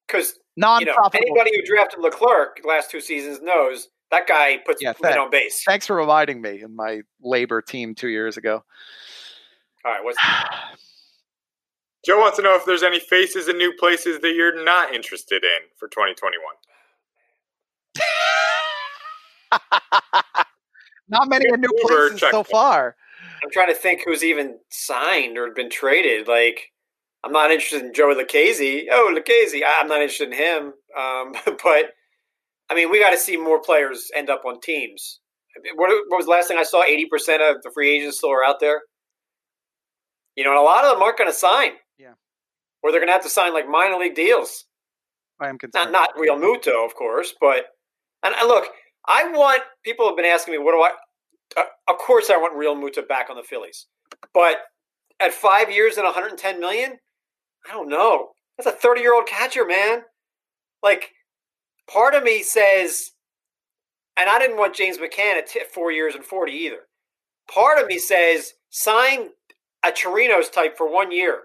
because non you know, anybody who drafted Leclerc last two seasons knows that guy puts yeah, men on base. Thanks for reminding me in my LABR team two years ago. All right, what's Joe wants to know if there's any faces in new places that you're not interested in for 2021. not many new places so far. I'm trying to think who's even signed or been traded. Like, I'm not interested in Joe Lucchesi. Oh, Lucchesi, I'm not interested in him. Um, but I mean, we got to see more players end up on teams. What, what, was the last thing I saw? 80% of the free agents still are out there. You know, and a lot of them aren't going to sign. Yeah. Or they're going to have to sign like minor league deals. I am concerned. Not, not Realmuto, of course, but and, and look, I want people have been asking me, what do I? Uh, of course, I want Realmuto back on the Phillies, but at five years and 110 million, I don't know. That's a 30 year old catcher, man. Like, part of me says, and I didn't want James McCann at t- four years and 40 either. Part of me says, sign a Chirinos type for one year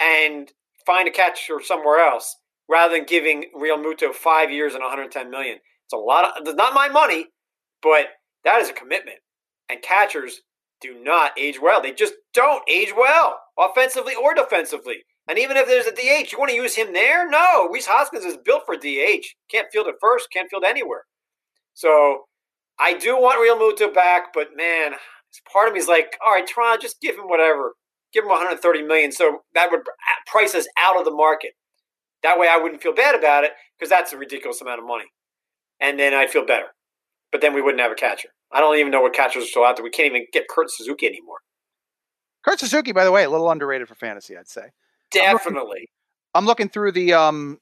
and find a catcher somewhere else rather than giving Realmuto five years and 110 million. It's a lot of, it's not my money, but that is a commitment. And catchers do not age well. They just don't age well, offensively or defensively. And even if there's a DH, you want to use him there? No, Rhys Hoskins is built for DH. Can't field at first, can't field anywhere. So I do want Real Realmuto back, but man, part of me is like, all right, try just give him whatever. Give him 130 million. So that would uh, price us out of the market. That way I wouldn't feel bad about it because that's a ridiculous amount of money. And then I'd feel better but then we wouldn't have a catcher. I don't even know what catchers are still out there. We can't even get Kurt Suzuki anymore. Kurt Suzuki, by the way, a little underrated for fantasy, I'd say. Definitely. I'm looking, I'm looking through the um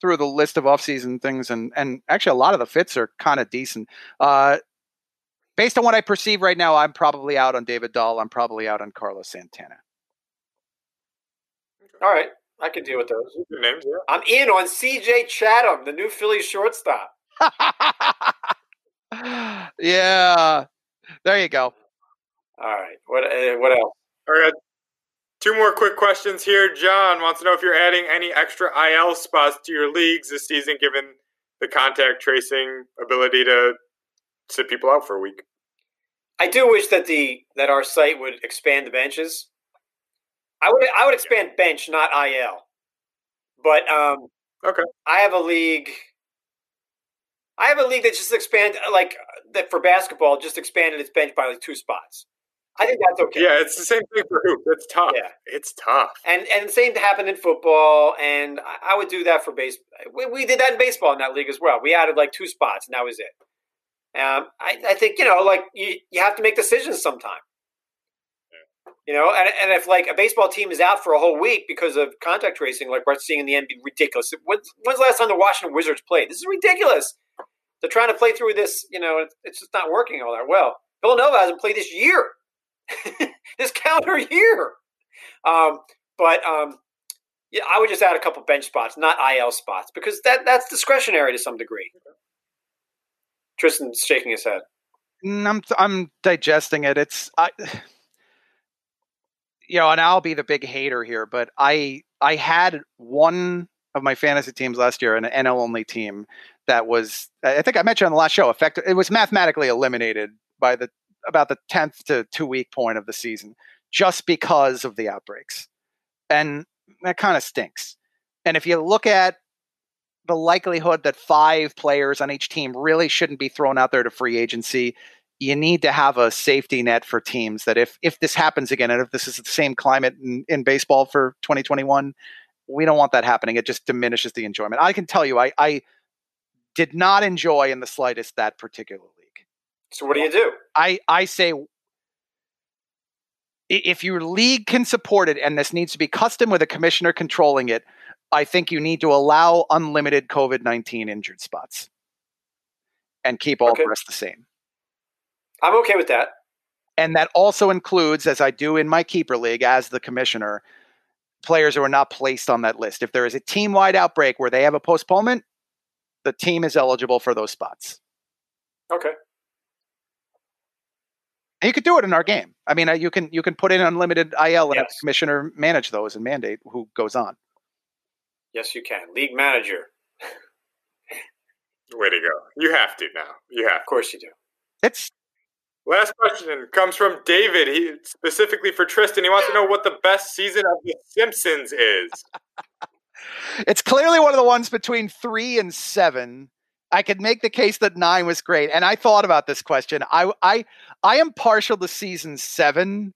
through the list of offseason things, and and actually a lot of the fits are kind of decent. Uh, based on what I perceive right now, I'm probably out on David Dahl. I'm probably out on Carlos Santana. All right, I can deal with those. Names, yeah. I'm in on C.J. Chatham, the new Phillies shortstop. yeah. There you go. All right. What uh, what else? All right. Two more quick questions here. John wants to know if you're adding any extra IL spots to your leagues this season, given the contact tracing ability to sit people out for a week. I do wish that the that our site would expand the benches. I would I would expand bench, not IL. But um, okay, I have a league I have a league that just expanded, like that for basketball, just expanded its bench by like two spots. I think that's okay. Yeah, it's the same thing for hoop. It's tough. Yeah, it's tough. And and the same happened in football, and I, would do that for base. We, we, did that in baseball in that league as well. We added like two spots, and that was it. Um, I, I think you know, like you, you have to make decisions sometime. You know, and, and if like a baseball team is out for a whole week because of contact tracing, like we're seeing in the NBA, ridiculous. When's, when's the last time the Washington Wizards played? This is ridiculous. They're trying to play through this. You know, it's just not working all that well. Villanova hasn't played this year, this calendar year. Um, but um, Yeah, I would just add a couple bench spots, not IL spots, because that that's discretionary to some degree. Tristan's shaking his head. Mm, I'm I'm digesting it. It's I, you know, and I'll be the big hater here, but I I had one of my fantasy teams last year, an NL only team that was I think I mentioned on the last show. Effective, it was mathematically eliminated by the about the tenth to two week point of the season, just because of the outbreaks, and that kind of stinks. And if you look at the likelihood that five players on each team really shouldn't be thrown out there to free agency. You need to have a safety net for teams that if if this happens again, and if this is the same climate in, in baseball for 2021, we don't want that happening. It just diminishes the enjoyment. I can tell you, I, I did not enjoy in the slightest that particular league. So what do you do? I I say if your league can support it, and this needs to be custom with a commissioner controlling it, I think you need to allow unlimited COVID 19 injured spots and keep all Okay. the rest the same. I'm okay with that. And that also includes, as I do in my keeper league as the commissioner, players who are not placed on that list. If there is a team wide outbreak where they have a postponement, the team is eligible for those spots. Okay. And you could do it in our game. I mean, uh, you can you can put in unlimited IL and Yes. the commissioner manage those and mandate who goes on. Yes, you can. League manager. Way to go. You have to now. You have Of course you do. It's Last question comes from David. He specifically for Tristan. He wants to know what the best season of The Simpsons is. it's clearly one of the ones between three and seven. I could make the case that nine was great, and I thought about this question. I I I am partial to season seven,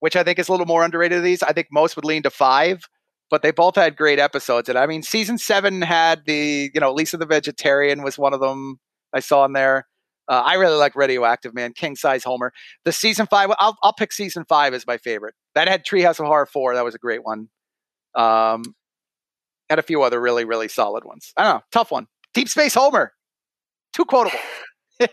which I think is a little more underrated. Of these, I think most would lean to five, but they both had great episodes. And I mean, season seven had the you know Lisa the vegetarian was one of them I saw in there. Uh, I really like Radioactive Man, King Size Homer. The season five, I'll I'll pick season five as my favorite. That had Treehouse of Horror four. That was a great one. Um, and a few other really, really solid ones. I don't know, tough one. Deep Space Homer, too quotable.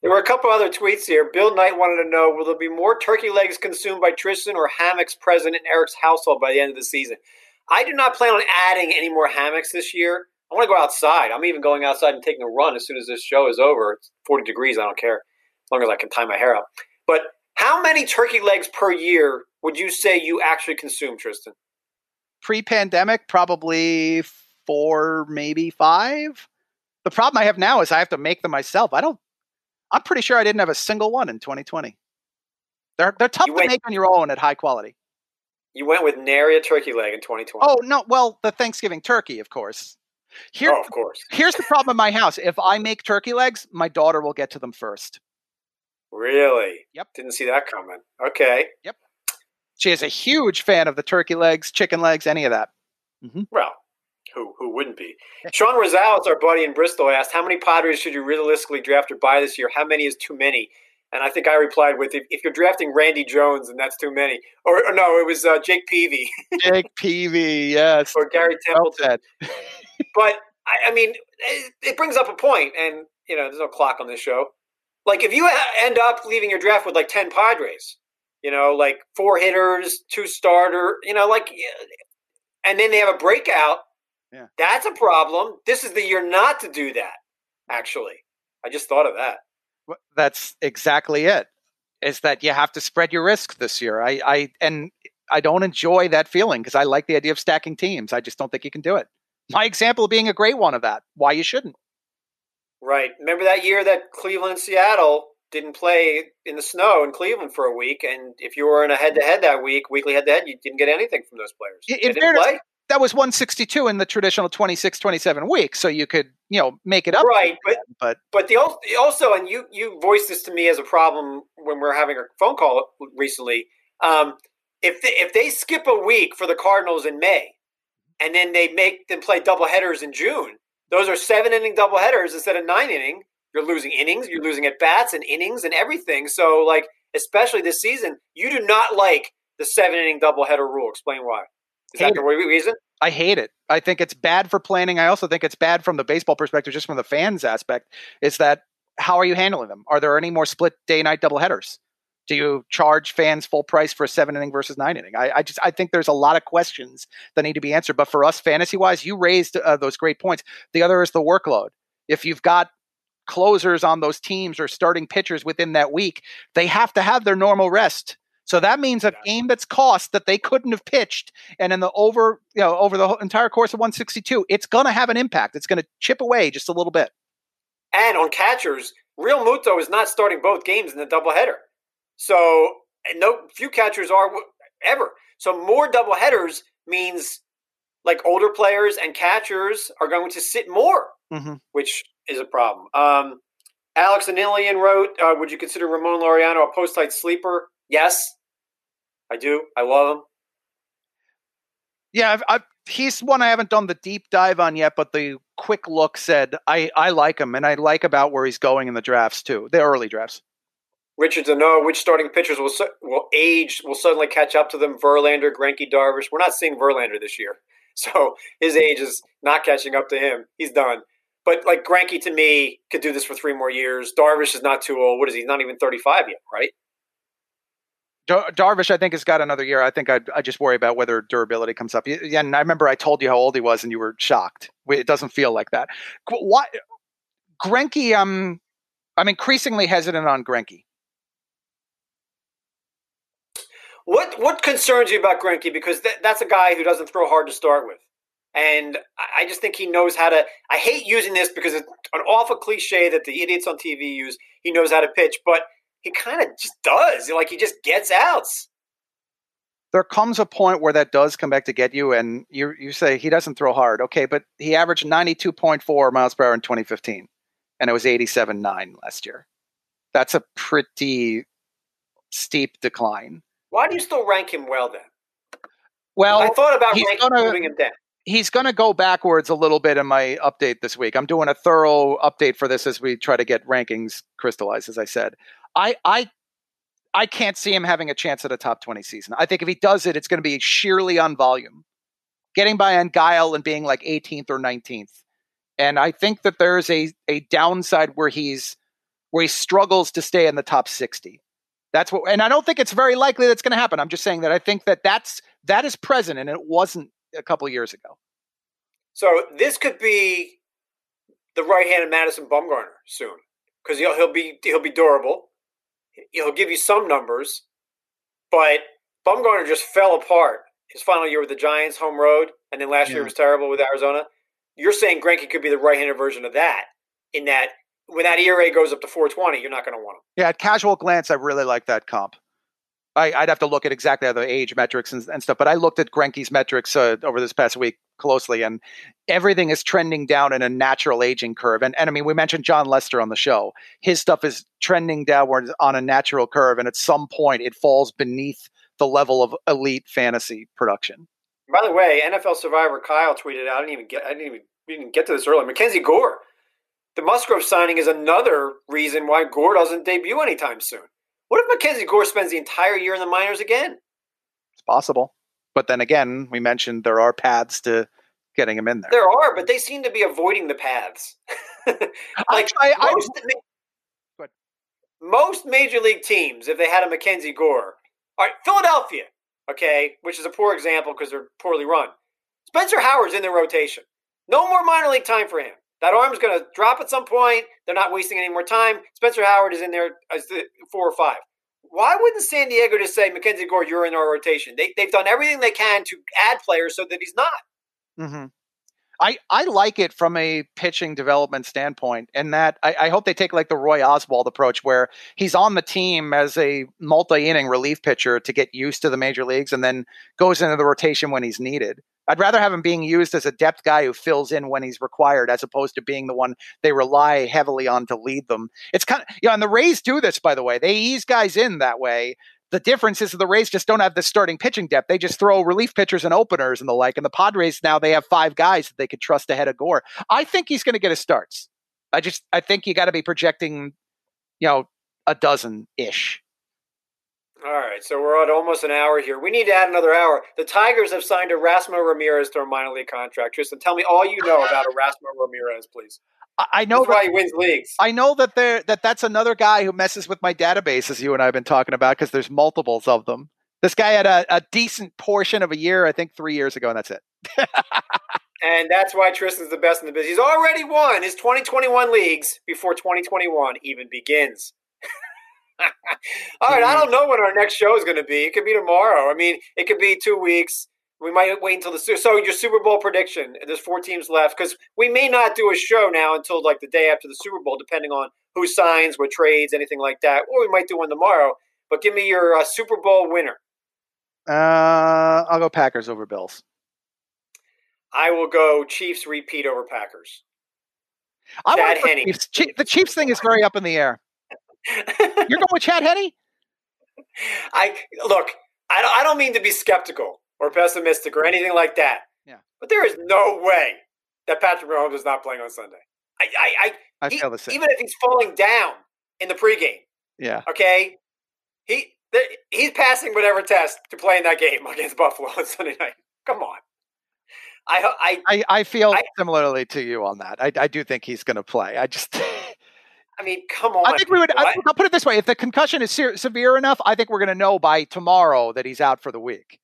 There were a couple other tweets here. Bill Knight wanted to know: Will there be more turkey legs consumed by Tristan or hammocks present in Eric's household by the end of the season? I do not plan on adding any more hammocks this year. I want to go outside. I'm even going outside and taking a run as soon as this show is over. It's 40 degrees. I don't care as long as I can tie my hair up. But how many turkey legs per year would you say you actually consume, Tristan? Pre-pandemic, probably four, maybe five. The problem I have now is I have to make them myself. I don't. I'm pretty sure I didn't have a single one in 2020. They're they're tough You to went- make on your own at high quality. You went with nary a turkey leg in 2020. Oh no, well the Thanksgiving turkey, of course. Here, Oh, of course. here's the problem in my house. If I make turkey legs, my daughter will get to them first. Really? Yep. Didn't see that coming. Okay. She is a huge fan of the turkey legs, chicken legs, any of that. Well, who who wouldn't be? Sean Rosales, our buddy in Bristol, asked, "How many Padres should you realistically draft or buy this year? How many is too many?" And I think I replied with, "If, if you're drafting Randy Jones, and that's too many." Or, or no, it was uh, Jake Peavy Jake Peavy, yes. or Gary Templeton. But I, I mean, it, it brings up a point, and you know, there's no clock on this show. Like, if you end up leaving your draft with like ten Padres, you know, like four hitters, two starter, you know, like, and then they have a breakout. Yeah. that's a problem. This is the year not to do that. Actually, I just thought of that. Wh- That's exactly it. Is that you have to spread your risk this year. I, I and I don't enjoy that feeling because I like the idea of stacking teams. I just don't think you can do it. My example of being a great one of that. Why you shouldn't. Right. Remember that year that Cleveland and Seattle didn't play in the snow in Cleveland for a week, and if you were in a head-to-head that week, weekly head-to-head, you didn't get anything from those players. In They fairness, play. That was 162 in the traditional 26, 27 weeks, so you could, you know, make it up. Right, but But But the also, and you you voiced this to me as a problem when we are having a phone call recently. Um, if they, if they skip a week for the Cardinals in May, and then they make them play double headers in June, those are seven inning double headers instead of nine inning. You're losing innings, you're losing at bats and innings and everything. So, like especially this season, you do not like the seven inning double header rule. Explain why. Is Hate that the re- reason? I hate it. I think it's bad for planning. I also think it's bad from the baseball perspective, just from the fans aspect. Is that how are you handling them? Are there any more split day night double headers? Do you charge fans full price for a seven inning versus nine inning? I, I just I think there's a lot of questions that need to be answered. But for us, fantasy wise, you raised uh, those great points. The other is the workload. If you've got closers on those teams or starting pitchers within that week, they have to have their normal rest. So that means a game that's cost that they couldn't have pitched, and in the over you know over the entire course of 162, it's going to have an impact. It's going to chip away just a little bit. And on catchers, Realmuto is not starting both games in the doubleheader. So eh, no few catchers are ever. So more doubleheaders means like older players and catchers are going to sit more, mm-hmm. which is a problem. Um, Alex Anilian wrote, uh, "Would you consider Ramon Laureano a post-hype sleeper?" Yes, I do. I love him. Yeah, I've, I've, he's one I haven't done the deep dive on yet, but the quick look said I, I like him, and I like about where he's going in the drafts too, the early drafts. Richard to know which starting pitchers will will age will suddenly catch up to them. Verlander, Greinke, Darvish. We're not seeing Verlander this year, so his age is not catching up to him. He's done. But like Greinke to me could do this for three more years. Darvish is not too old. What is he? He's not even thirty five yet, right? Dar- Darvish, I think, has got another year. I think I, I just worry about whether durability comes up. Yeah, and I remember I told you how old he was, and you were shocked. It doesn't feel like that. Why, Greinke? Um, I'm increasingly hesitant on Greinke. What what concerns you about Greinke? Because th- that's a guy who doesn't throw hard to start with, and I just think he knows how to. I hate using this because it's an awful cliche that the idiots on TV use. He knows how to pitch, but he kind of just does. Like he just gets outs. There comes a point where that does come back to get you, and you you say he doesn't throw hard. Okay, but he averaged ninety two point four miles per hour in twenty fifteen, and it was eighty seven nine last year. That's a pretty steep decline. Why do you still rank him well then? Well, I thought about ranking, gonna, moving him down he's going to go backwards a little bit in my update this week. I'm doing a thorough update for this as we try to get rankings crystallized, as I said. I I I can't see him having a chance at a top 20 season. I think if he does it, it's going to be sheerly on volume, getting by on Guile and being like 18th or 19th. And I think that there's a a downside where he's where he struggles to stay in the top 60. That's what, and I don't think it's very likely that's going to happen. I'm just saying that I think that that's that is present, and it wasn't a couple years ago. So this could be the right-handed Madison Bumgarner soon because he'll he'll be he'll be durable he'll give you some numbers, but Bumgarner just fell apart his final year with the Giants, home road, and then last yeah. year was terrible with Arizona. You're saying Greinke could be the right-handed version of that, in that when that ERA goes up to 420, you're not going to want him. Yeah, at casual glance, I really like that comp. I, would have to look at exactly the age metrics and, and, stuff, but I looked at Greinke's metrics uh, over this past week closely, and everything is trending down in a natural aging curve. And, and I mean, we mentioned Jon Lester on the show. His stuff is trending downward on a natural curve, and at some point, it falls beneath the level of elite fantasy production. By the way, NFL Survivor Kyle tweeted out. I didn't even get. I didn't even, didn't get to this earlier. Mackenzie Gore, the Musgrove signing is another reason why Gore doesn't debut anytime soon. What if Mackenzie Gore spends the entire year in the minors again? It's possible. But then again, we mentioned there are paths to getting him in there. There are, but they seem to be avoiding the paths. like I, I, most, I, most major league teams, if they had a Mackenzie Gore, all right, Philadelphia, okay, which is a poor example because they're poorly run. Spencer Howard's in the rotation. No more minor league time for him. That arm's going to drop at some point. They're not wasting any more time. Spencer Howard is in there as the four or five. Why wouldn't San Diego just say, Mackenzie Gore, you're in our rotation? They, they've done everything they can to add players so that he's not. Mm-hmm. I, I like it from a pitching development standpoint, and that I, I, hope they take like the Roy Oswalt approach, where he's on the team as a multi-inning relief pitcher to get used to the major leagues, and then goes into the rotation when he's needed. I'd rather have him being used as a depth guy who fills in when he's required, as opposed to being the one they rely heavily on to lead them. It's kind of, know, and the Rays do this, by the way. They ease guys in that way. The difference is the Rays just don't have the starting pitching depth. They just throw relief pitchers and openers and the like. And the Padres now they have five guys that they could trust ahead of Gore. I think he's going to get his starts. I just I think you got to be projecting, you know, a dozen ish. All right, so we're at almost an hour here. We need to add another hour. The Tigers have signed Erasmo Ramirez to a minor league contract. Tristan, tell me all you know about Erasmo Ramirez, please. I know That's why he wins leagues. I know that there that that's another guy who messes with my database, as you and I have been talking about, because there's multiples of them. This guy had a, a decent portion of a year, I think, three years ago, and that's it. and that's why Tristan's the best in the business. He's already won his 2021 leagues before 2021 even begins. All right, I don't know when our next show is going to be. It could be tomorrow. I mean, it could be two weeks. We might wait until the so your Super Bowl prediction. There's four teams left because we may not do a show now until like the day after the Super Bowl, depending on who signs, what trades, anything like that. Or we might do one tomorrow. But give me your uh, Super Bowl winner. Uh, I'll go Packers over Bills. I will go Chiefs repeat over Packers. I Chad Henne. Chiefs. the Chiefs thing is very up in the air. You're going with Chad Henne? I look. I don't, I don't mean to be skeptical or pessimistic or anything like that. Yeah. But there is no way that Patrick Mahomes is not playing on Sunday. I I, I, I feel the same. Even if he's falling down in the pregame. Yeah. Okay. He he's passing whatever test to play in that game against Buffalo on Sunday night. Come on. I I I, I feel similarly to you on that. I I do think he's going to play. I just. I mean, come on. I think we would. I, will put it this way: if the concussion is se- severe enough, I think we're going to know by tomorrow that he's out for the week.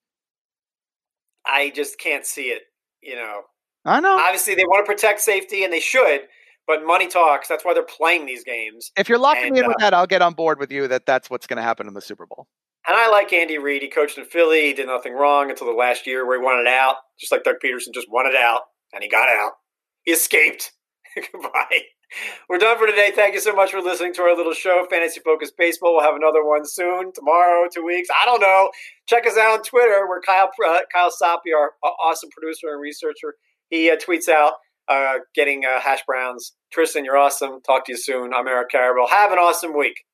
I just can't see it. You know. I know. Obviously, they want to protect safety, and they should. But money talks. That's why they're playing these games. If you're locking and, me in uh, with that, I'll get on board with you that that's what's going to happen in the Super Bowl. And I like Andy Reid. He coached in Philly. He did nothing wrong until the last year where he wanted out, just like Doug Pederson just wanted out, and he got out. He escaped. Goodbye. We're done for today. Thank you so much for listening to our little show, Fantasy Focus Baseball. We'll have another one soon, tomorrow, two weeks. I don't know. Check us out on Twitter. We're Kyle uh, Kyle Soppe, our awesome producer and researcher. He uh, tweets out uh, getting uh, hash browns. Tristan, you're awesome. Talk to you soon. I'm Eric Karabell. Have an awesome week.